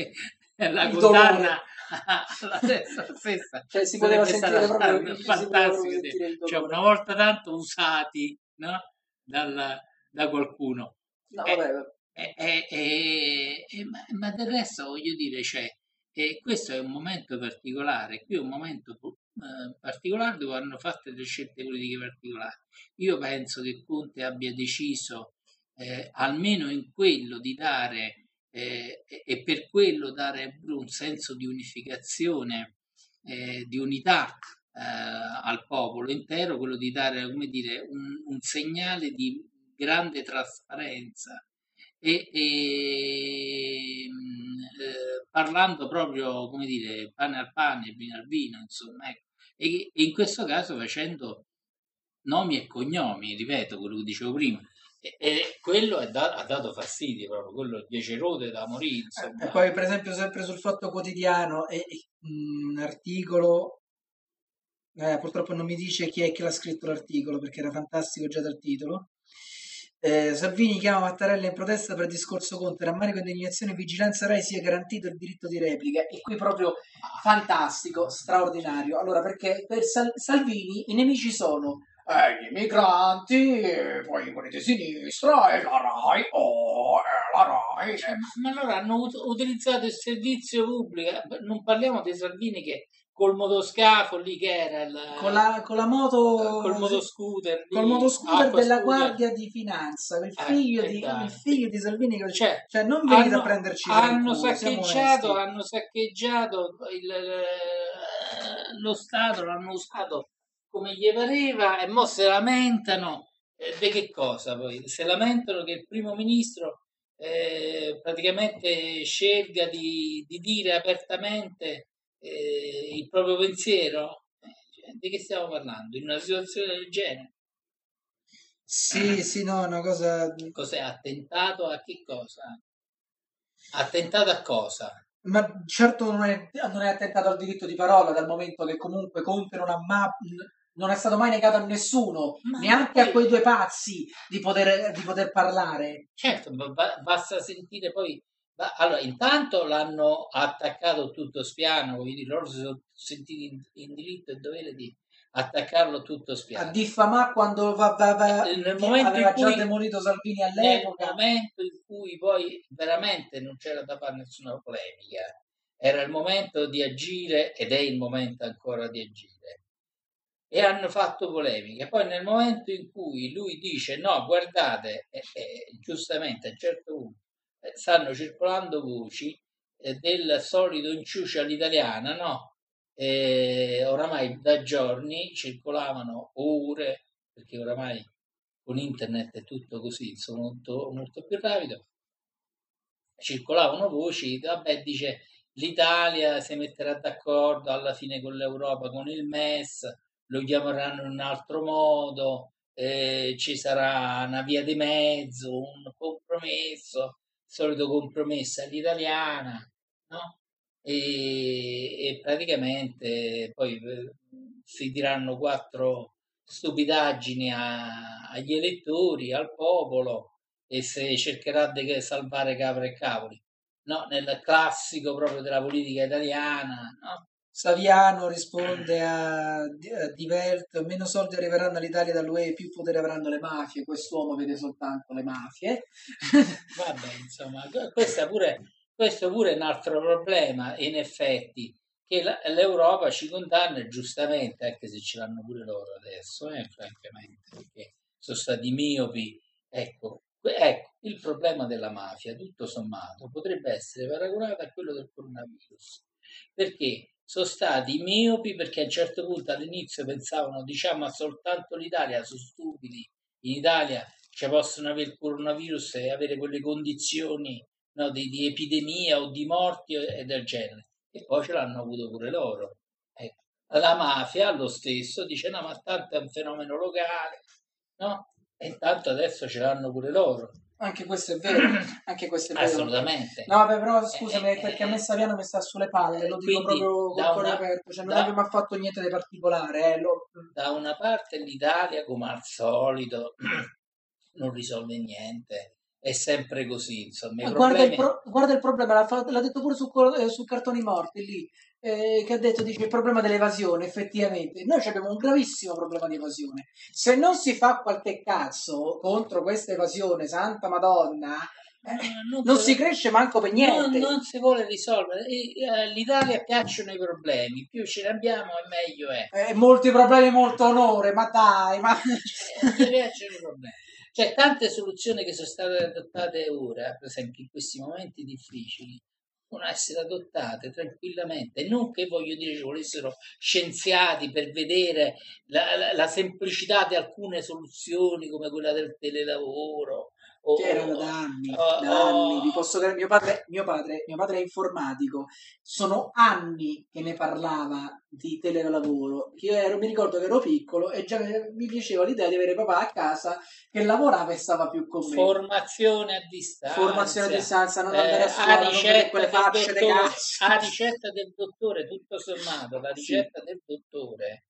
la Il condanna alla stessa. stessa. Cioè si poteva sentire proprio, fantastico. sentire Cioè, una volta tanto usati no? Dal- da qualcuno. No, eh, vabbè, vabbè. E- e- e- e- ma, ma del resto voglio dire, cioè, e questo è un momento particolare, qui è un momento eh, particolare dove hanno fatto delle scelte politiche particolari. Io penso che Conte abbia deciso, eh, almeno in quello, di dare, eh, e per quello dare un senso di unificazione, eh, di unità eh, al popolo intero, quello di dare, come dire, un, un segnale di grande trasparenza e, e, mh, eh, parlando proprio, come dire, pane al pane, vino al vino, insomma, ecco. e, e in questo caso facendo nomi e cognomi, ripeto quello che dicevo prima, e, quello da- ha dato fastidio proprio, quello è piacerote da morire, insomma. E poi per esempio sempre sul Fatto Quotidiano è un articolo, eh, purtroppo non mi dice chi è che l'ha scritto l'articolo perché era fantastico già dal titolo. Eh, Salvini chiama Mattarella in protesta per discorso Conte, rammarico, indignazione vigilanza Rai sia garantito il diritto di replica. E qui proprio fantastico, straordinario. Allora, perché per Sal- Salvini i nemici sono eh, gli immigranti, e poi quelli di sinistra, e la RAI, oh, la RAI. Cioè, ma, allora hanno ut- utilizzato il servizio pubblico, non parliamo dei Salvini che col motoscafo lì che era il, con la, con la moto col motoscooter lì, col motoscooter della scooter. Guardia di Finanza il Eh, figlio, e di, il figlio di Salvini che- Cioè, cioè non venite hanno, a prenderci hanno culo, saccheggiato, hanno saccheggiato il- lo Stato, l'hanno usato come gli pareva e mo se lamentano eh, di che cosa poi? Se lamentano che il primo ministro eh, praticamente scelga di, di dire apertamente eh, il proprio pensiero? Eh, cioè, di che stiamo parlando? In una situazione del genere? Sì, sì, no, una cosa... Cos'è? Attentato a che cosa? Attentato a cosa? Ma certo non è, non è attentato al diritto di parola, dal momento che comunque Conte non ha mai non è stato mai negato a nessuno, ma neanche poi... a quei due pazzi, di poter, di poter parlare. Certo, ba- basta sentire poi. Ba- allora, intanto l'hanno attaccato tutto spiano, quindi loro si sono sentiti in, in diritto e dovere di attaccarlo tutto spiano. A diffamare quando va, va, va, eh, nel momento aveva in cui, già demolito Salvini all'epoca. Nel momento in cui poi veramente non c'era da fare nessuna polemica, era il momento di agire ed è il momento ancora di agire e hanno fatto polemica. Poi nel momento in cui lui dice no, guardate, eh, eh, giustamente a un certo punto stanno circolando voci eh, del solito inciucio all'italiana, no? oramai da giorni circolavano ore, perché oramai con internet è tutto così, insomma, molto, molto più rapido. Circolavano voci, vabbè, dice l'Italia si metterà d'accordo alla fine con l'Europa, con il MES, lo chiameranno in un altro modo, eh, ci sarà una via di mezzo, un compromesso, solito compromesso all'italiana, no? E, e praticamente poi eh, si diranno quattro stupidaggini a, agli elettori, al popolo e se cercherà di salvare capre e cavoli. No, nel classico proprio della politica italiana, no? Saviano risponde a, Divert, meno soldi arriveranno all'Italia dall'UE, più potere avranno le mafie, quest'uomo vede soltanto le mafie. Vabbè, insomma, pure, questo pure è un altro problema, in effetti, che l'Europa ci condanna giustamente, anche se ce l'hanno pure loro adesso, eh, francamente, perché sono stati miopi. Ecco, ecco, il problema della mafia, tutto sommato, potrebbe essere paragonato a quello del coronavirus. Perché sono stati miopi perché a un certo punto all'inizio pensavano diciamo soltanto l'Italia sono stupidi in Italia ci possono avere il coronavirus e avere quelle condizioni no, di, di, epidemia o di morti e del genere e poi ce l'hanno avuto pure loro ecco. la mafia lo stesso dice no ma tanto è un fenomeno locale no? e intanto adesso ce l'hanno pure loro anche questo è vero, anche questo è vero. Assolutamente. No, beh, però scusami, eh, perché a me Saviano mi sta sulle palle, lo dico proprio con cuore aperto, cioè non da, è che mi ha fatto niente di particolare. Eh, lo... Da una parte l'Italia, come al solito, non risolve niente, è sempre così, insomma. Guarda, problemi... il pro- guarda, il problema, l'ha, l'ha detto pure su, eh, su Cartoni Morti lì, eh, che ha detto dice, il problema dell'evasione, effettivamente. Noi abbiamo un gravissimo problema di evasione. Se non si fa qualche cazzo contro questa evasione, santa madonna, eh, non, non si cresce manco per niente. Non, non si vuole risolvere. Eh, piacciono i problemi, più ce ne abbiamo e meglio è. Eh, molti problemi, molto onore, ma dai, ma... Eh, piacciono i problemi. C'è tante soluzioni che sono state adottate ora, per esempio in questi momenti difficili, possono essere adottate tranquillamente. Non che voglio dire ci volessero scienziati per vedere la, la, la semplicità di alcune soluzioni come quella del telelavoro Oh, che erano da anni, oh, da anni. Vi posso dire, mio padre, mio, padre, mio padre è informatico, sono anni che ne parlava di telelavoro. Io ero, mi ricordo che ero piccolo e già mi piaceva l'idea di avere papà a casa che lavorava e stava più con me. Formazione a distanza. Formazione a distanza, non andare a eh, scuola, a ricetta, quelle facce dottore, a ricetta del dottore, tutto sommato, la ricetta sì. del dottore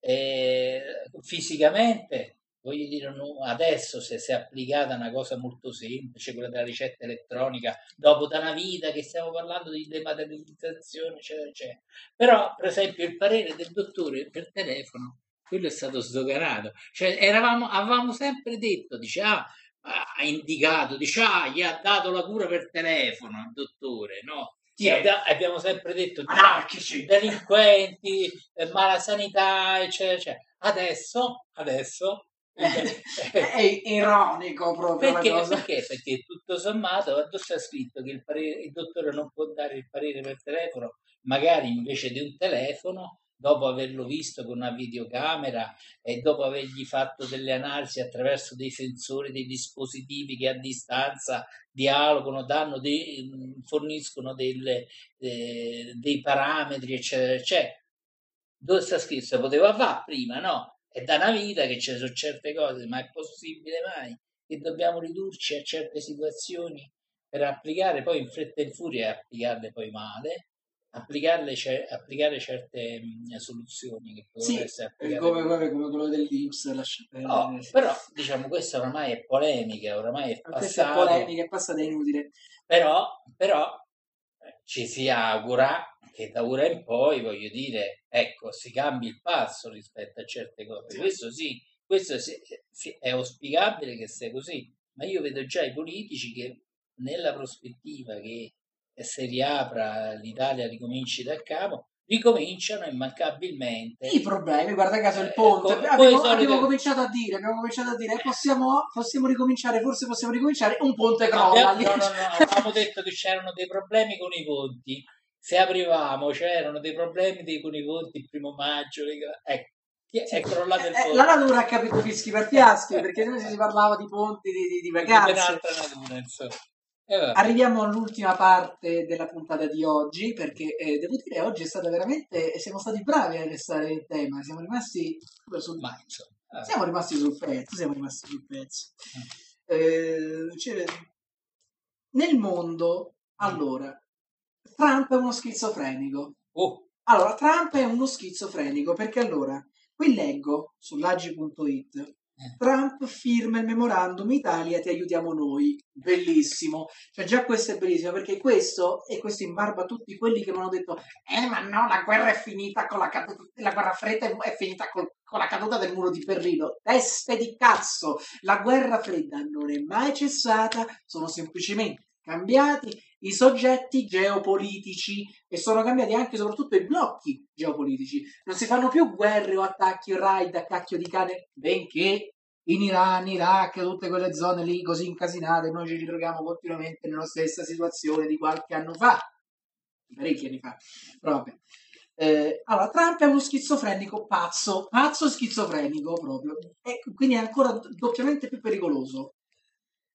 eh, fisicamente voglio dire, adesso se si è applicata una cosa molto semplice, quella della ricetta elettronica, dopo da una vita che stiamo parlando di dematerializzazione, eccetera, eccetera. Però, per esempio, il parere del dottore per telefono, quello è stato sdoganato. Cioè, eravamo, avevamo sempre detto, dice, ah, ha indicato, dice, ah, gli ha dato la cura per telefono al dottore, no? Abbia, abbiamo sempre detto anarchici, delinquenti, eh, mala sanità, eccetera, eccetera. Adesso, adesso è ironico proprio perché, perché? Perché tutto sommato quando sta scritto che il, parere, il, dottore non può dare il parere per telefono, magari invece di un telefono dopo averlo visto con una videocamera e dopo avergli fatto delle analisi attraverso dei sensori, dei dispositivi che a distanza dialogano, danno dei, forniscono delle, eh, dei parametri, eccetera, eccetera. Dove sta scritto? Poteva fare prima, no? È da una vita che ci sono certe cose, ma è possibile mai che dobbiamo ridurci a certe situazioni per applicare poi in fretta e in furia e applicarle poi male? applicarle, applicare certe mh, soluzioni che possono sì, essere applicate. Come, come, come quello dell'Inps. Lasciate... No, però diciamo questa oramai è polemica, oramai è passata. Questa è polemica, è passata, è inutile. Però, però eh, ci si augura che da ora in poi, voglio dire, ecco, si cambi il passo rispetto a certe cose. Questo sì, questo sì, sì, è auspicabile che sia così, ma io vedo già i politici che nella prospettiva che se riapra l'Italia ricominci da capo, ricominciano immancabilmente i problemi. Guarda caso il ponte. Eh, abbiamo, abbiamo cominciato a dire, abbiamo cominciato a dire, eh, possiamo, possiamo ricominciare, forse possiamo ricominciare, un ponte crolla. No, no, no, avevamo detto che c'erano dei problemi con i ponti. Se aprivamo c'erano dei problemi con i ponti il primo maggio. Ecco. È crollato il eh, ponte. La natura ha capito fischi per fiaschi perché noi si parlava di ponti di, di, di vacanze. Di un'altra natura, insomma. Eh, Arriviamo all'ultima parte della puntata di oggi perché eh, devo dire oggi è stata veramente siamo stati bravi a restare in tema, siamo rimasti sul, Ma, eh. siamo rimasti sul pezzo, siamo rimasti sul pezzo. Mm. Eh, cioè, nel mondo, allora, Trump è uno schizofrenico. Oh. Allora, Trump è uno schizofrenico perché allora, qui leggo sull'agi.it Trump firma il memorandum Italia ti aiutiamo noi. Bellissimo. Cioè già questo è bellissimo perché questo e questo in barba a tutti quelli che mi hanno detto eh ma no, la guerra è finita con la caduta, la guerra fredda è finita col, con la caduta del muro di Berlino. Teste di cazzo! La guerra fredda non è mai cessata, sono semplicemente cambiati i soggetti geopolitici e sono cambiati anche e soprattutto i blocchi geopolitici. Non si fanno più guerre o attacchi raid a cacchio di cane, benché in Iran, Iraq, tutte quelle zone lì così incasinate, noi ci ritroviamo continuamente nella stessa situazione di qualche anno fa, parecchi anni fa, proprio. Eh, allora, Trump è uno schizofrenico pazzo, pazzo schizofrenico proprio, e quindi è ancora doppiamente più pericoloso,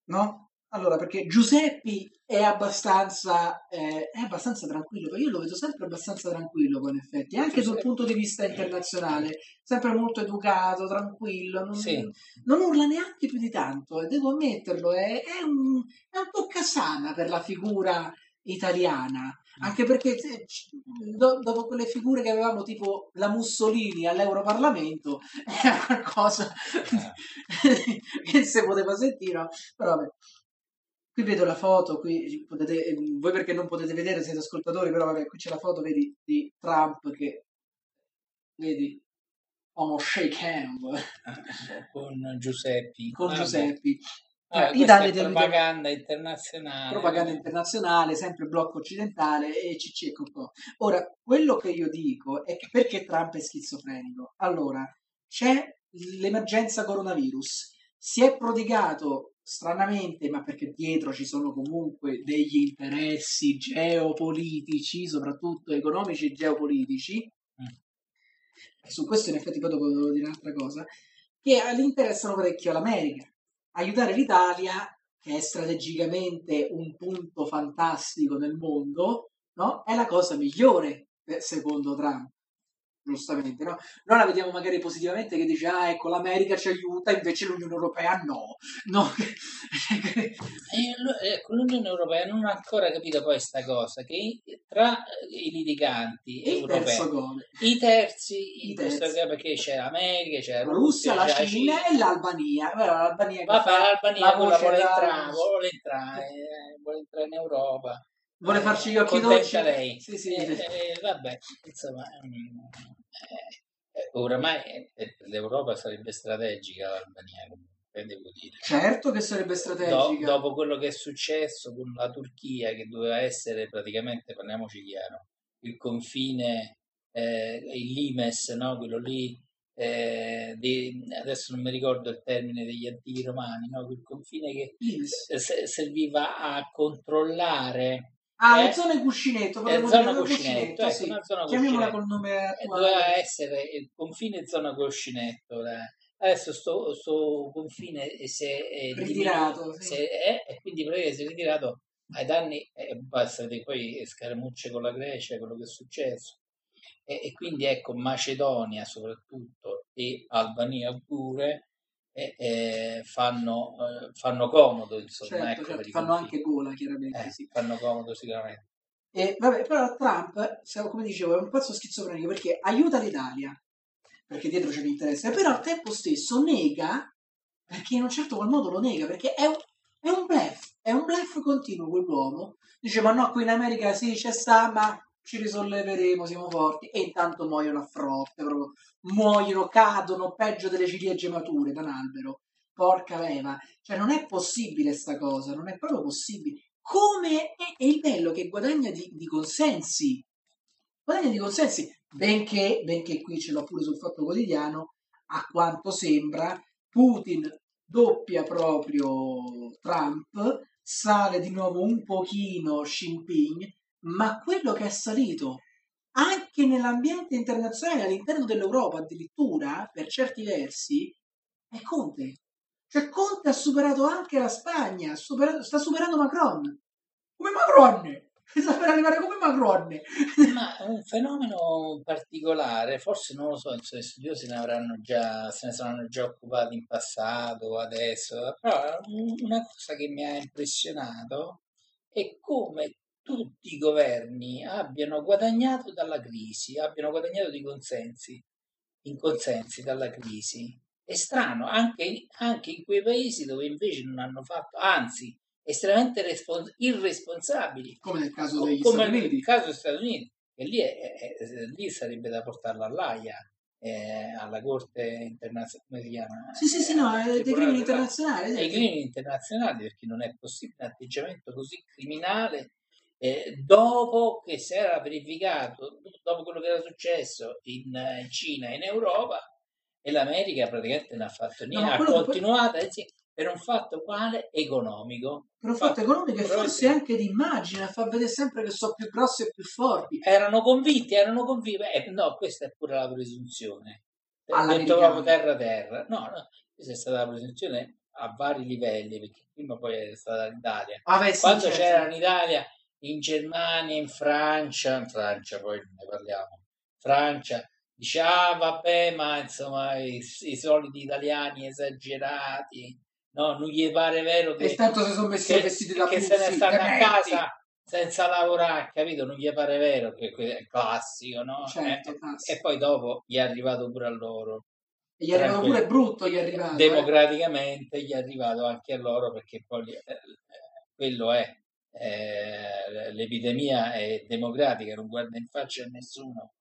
no? Allora, perché Giuseppi è abbastanza, eh, è abbastanza tranquillo, io lo vedo sempre abbastanza tranquillo con effetti, anche Giuseppe. sul punto di vista internazionale, sempre molto educato, tranquillo, non, sì. non urla neanche più di tanto, e devo ammetterlo, è, è, un, è un toccasana per la figura italiana, mm. anche perché do, dopo quelle figure che avevamo tipo la Mussolini all'Europarlamento era qualcosa eh. che si poteva sentire, però vabbè. Qui vedo la foto, qui potete, ehm, voi perché non potete vedere, siete ascoltatori, però vabbè, qui c'è la foto, vedi, di Trump che, vedi, uno shake hand. Con Giuseppi. Con ah, Giuseppi. Ah, Italia è propaganda internazionale. Propaganda internazionale, sempre blocco occidentale e CC e Cocò. Ora, quello che io dico è che perché Trump è schizofrenico? Allora, c'è l'emergenza coronavirus, si è prodigato stranamente, ma perché dietro ci sono comunque degli interessi geopolitici, soprattutto economici e geopolitici, mm. su questo in effetti poi dopo devo dire un'altra cosa, che interessano parecchio l'America. Aiutare l'Italia, che è strategicamente un punto fantastico nel mondo, no? è la cosa migliore eh, secondo Trump giustamente, no? Noi la vediamo magari positivamente che dice, ah ecco l'America ci aiuta, invece l'Unione Europea no. no. ecco, l'Unione Europea non ha ancora capito poi questa cosa, che tra i litiganti e europei, i terzi, I terzi. Questo, perché c'è l'America, c'è la Russia, la Cina, Cina, e l'Albania. l'Albania, Vabbè, l'Albania vuole, entrare, vuole, entrare, vuole entrare in Europa vuole farci gli occhi dolci. lei. Sì, sì. Eh, eh, vabbè, insomma, mm, eh, eh, oramai eh, l'Europa sarebbe strategica l'Albania devo dire. Certo che sarebbe strategica. Do, dopo quello che è successo con la Turchia, che doveva essere praticamente, parliamoci chiaro, il confine, eh, il Limes, no? quello lì, eh, di, adesso non mi ricordo il termine degli antichi romani, no? quel confine che Limes. serviva a controllare Ah, eh, le zone cuscinetto, è zona dire cuscinetto, ecco, sì. zona Chiamiamola cuscinetto. col nome Eh, attuale. doveva essere il confine zona cuscinetto. eh. Adesso sto, sto confine si è Ritirato, sì. è- e quindi praticamente si è ritirato ai danni e basta di poi scaramucce con la Grecia, quello che è successo. E, e quindi ecco Macedonia soprattutto e Albania pure eh, eh, fanno, eh, fanno comodo, insomma, Certo, ecco, certo, fanno confini. anche gola, chiaramente, Eh, sì. fanno comodo sicuramente. E vabbè, però Trump, come dicevo, è un pazzo schizofrenico perché aiuta l'Italia, perché dietro c'è l'interesse, però al tempo stesso nega, perché in un certo qual modo lo nega, perché è un, è un bluff, è un bluff continuo quell'uomo. Dice, ma no, qui in America sì, c'è sta, ma ci risolleveremo, siamo forti, e intanto muoiono a frotte, proprio, muoiono, cadono, peggio delle ciliegie mature da un albero. Porca leva, cioè non è possibile sta cosa, non è proprio possibile. Come è, è il bello che guadagna di, di consensi, guadagna di consensi, benché, benché qui ce l'ho pure sul fatto quotidiano, a quanto sembra, Putin doppia proprio Trump, sale di nuovo un pochino Xi Jinping, ma quello che è salito anche nell'ambiente internazionale, all'interno dell'Europa addirittura, per certi versi, è Conte. Cioè Conte ha superato anche la Spagna, superato- sta superando Macron. Come Macron! Sta per arrivare come Macron. Ma è un fenomeno particolare, forse non lo so, insomma, gli studiosi ne avranno già, se ne saranno già occupati in passato adesso, però un- una cosa che mi ha impressionato è come tutti i governi abbiano guadagnato dalla crisi, abbiano guadagnato di consensi, in consensi dalla crisi. È strano, anche, anche in quei paesi dove invece non hanno fatto, anzi, estremamente respons- irresponsabili, Come nel caso degli come Stati Uniti. caso degli Stati Uniti, e lì, è- è- è- lì sarebbe da portarla all'AIA, eh, alla Corte internazionale, come si chiama? Sì, sì, sì, Eh, no, dei crimini internazionali. Dai. crimini internazionali perché non è possibile un atteggiamento così criminale eh, dopo che si era verificato, dopo quello che era successo in, eh, in Cina e in Europa e l'America praticamente non ha fatto No, niente, ma ha che poi- continuato anzi, per un fatto quale economico. Per un fatto economico e forse anche di immagine, fa vedere sempre che sono più grossi e più forti. erano convinti, erano convinti, eh, no, questa è pure la presunzione, detto All'americana. proprio terra terra, no, no, questa è stata la presunzione a vari livelli, perché prima poi è stata l'Italia, Vabbè, sì, quando certo. c'era in Italia, in Germania, in Francia, in Francia poi ne parliamo, Francia, dice, ah vabbè, ma insomma i, i soliti italiani esagerati, no, non gli pare vero che E tanto si sono messi che, vestiti da che se ne stanno a dementi. casa senza lavorare, capito? Non gli pare vero che è classico, no? Certo, Eh, classico. e poi dopo gli è arrivato pure a loro. E gli è arrivato pure brutto, gli è arrivato. eh. Democraticamente gli è arrivato anche a loro perché poi eh, eh, quello è. Eh, l'epidemia è democratica, non guarda in faccia a nessuno.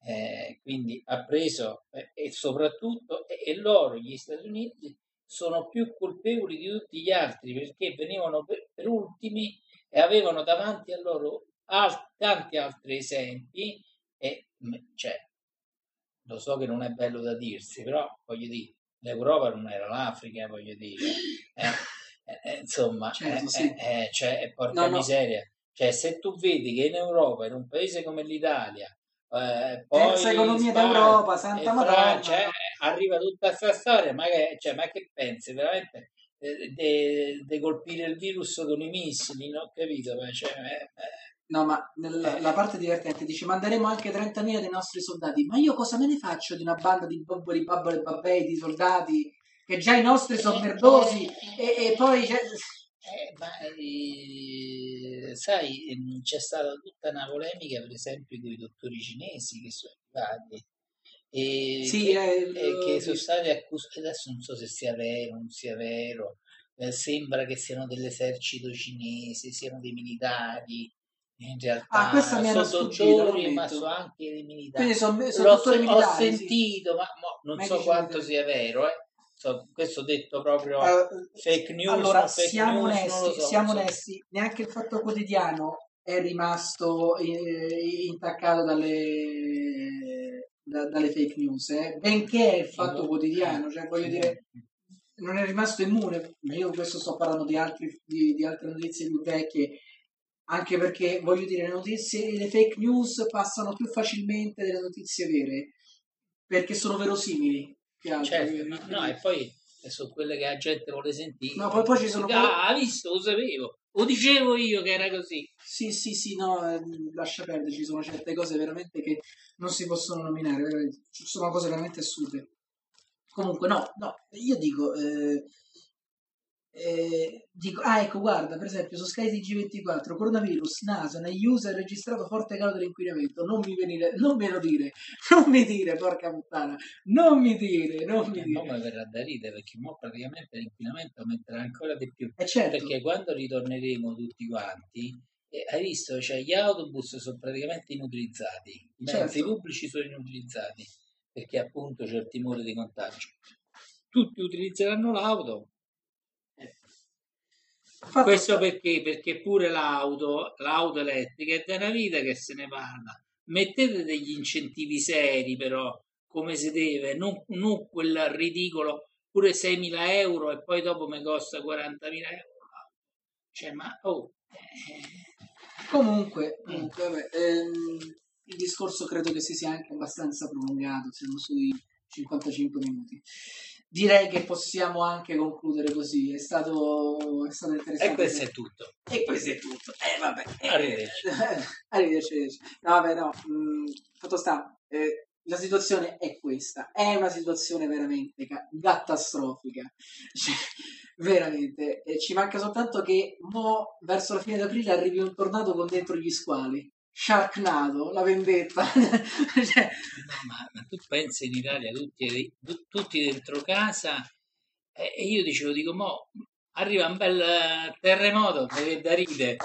Eh, quindi ha preso eh, e soprattutto e, loro, gli Stati Uniti, sono più colpevoli di tutti gli altri perché venivano per, per ultimi e avevano davanti a loro al- tanti altri esempi e cioè, lo so che non è bello da dirsi, però voglio dire, l'Europa non era l'Africa, voglio dire, eh, eh, eh, insomma, Certo, eh, sì. eh, eh, cioè, porca No, no. miseria, cioè se tu vedi che in Europa, in un paese come l'Italia, eh, poi Terza economia Spagna d'Europa, Santa Madonna. Francia, eh, arriva tutta questa storia, ma che, cioè, ma che pensi veramente di colpire il virus con i missili? Non ho capito, ma cioè, eh, eh, No, ma nella la parte divertente dice manderemo anche 30.000 dei nostri soldati. Ma io cosa me ne faccio di una banda di bobboli, babboli e babbei, di soldati, che già i nostri sono merdosi e, e poi... c'è- Eh, ma eh, sai, c'è stata tutta una polemica, per esempio, con i dottori cinesi che sono arrivati e Sì, che, eh, che sono stati accusati. Adesso non so se sia vero, non sia vero. eh, sembra che siano dell'esercito cinese, siano dei militari. In realtà Ah, questa mi sono dottori, lo ma sono anche dei militari. Quindi sono, sono L'ho, dottori ho militari. sì. sentito, ma mo non so Medici quanto militari. sia vero. Eh. Questo detto proprio Allora, fake news, allora, fake siamo news, onesti, so, siamo so. onesti, neanche il fatto quotidiano è rimasto eh, intaccato dalle, da- dalle fake news, eh. benché il fatto quotidiano, cioè voglio dire, non è rimasto immune, ma io questo sto parlando di, altri, di, di altre notizie più vecchie, anche perché voglio dire, le notizie, le fake news passano più facilmente delle notizie vere perché sono verosimili. Altro. Certo, no, no, e poi sono quelle che la gente vuole sentire. No, poi, poi ci sono Ah, ha visto, lo sapevo. Lo dicevo io che era così. Sì, sì, sì, no, eh, lascia perdere, ci sono certe cose veramente che non si possono nominare, veramente. ci sono cose veramente assurde. Comunque, no, no, io dico, eh, eh, dico, ah ecco, guarda, per esempio, su Sky TG24, coronavirus, NASA, negli USA è registrato forte calo dell'inquinamento, non mi venire, non me lo dire, non mi dire, porca puttana, non mi dire, non mi Eh, dire. mo mi verrà da ridere perché mo praticamente l'inquinamento aumenterà ancora di più. E certo, Perché quando ritorneremo tutti quanti, eh, hai visto, cioè gli autobus sono praticamente inutilizzati, i mezzi Certo. pubblici sono inutilizzati perché appunto c'è il timore di contagio. Tutti utilizzeranno l'auto. Fatto Questo sta- perché? Perché pure l'auto, l'auto elettrica è da una vita che se ne parla. Mettete degli incentivi seri però, come si deve, non, non quel ridicolo pure 6.000 euro e poi dopo mi costa 40.000 euro. Cioè, ma oh, eh, Comunque, comunque, vabbè, ehm, il discorso credo che si sia anche abbastanza prolungato, siamo sui 55 minuti. Direi che possiamo anche concludere così, è stato, è stato interessante. e questo è tutto. E questo è tutto. Eh, vabbè. eh, Arrivederci. arrivederci. No, vabbè, no. mh, fatto sta. eh, la situazione è questa. È una situazione veramente ca- catastrofica. Cioè, veramente. E ci manca soltanto che mo, verso la fine d'aprile arrivi un tornado con dentro gli squali. Sharknado, la vendetta. Cioè, No, ma, ma tu pensi in Italia tutti, tu- tutti dentro casa e, e io dicevo, dico, mo arriva un bel eh, terremoto, viene da ridere.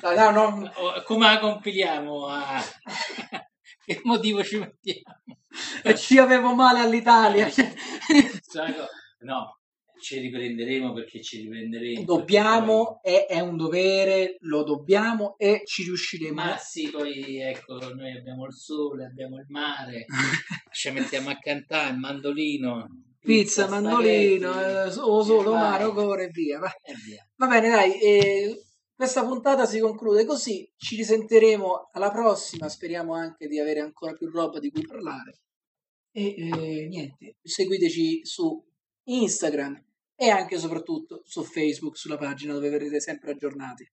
dai, no, no, O- Come la compiliamo? a- che motivo ci mettiamo? e ci avevo male all'Italia. Cioè, No, ci riprenderemo perché ci riprenderemo. dobbiamo, è, è un dovere, lo dobbiamo e ci riusciremo. Ma sì, poi ecco, noi abbiamo il sole, abbiamo il mare, ci mettiamo a cantare il mandolino. Pizza, mandolino, spaghetti, eh, o solo mare, core e via. Va. E via. Va bene, dai, eh, questa puntata si conclude così. Ci risentiremo alla prossima. Speriamo anche di avere ancora più roba di cui parlare. E eh, niente, seguiteci su Instagram e anche e soprattutto su Facebook, sulla pagina dove verrete sempre aggiornati.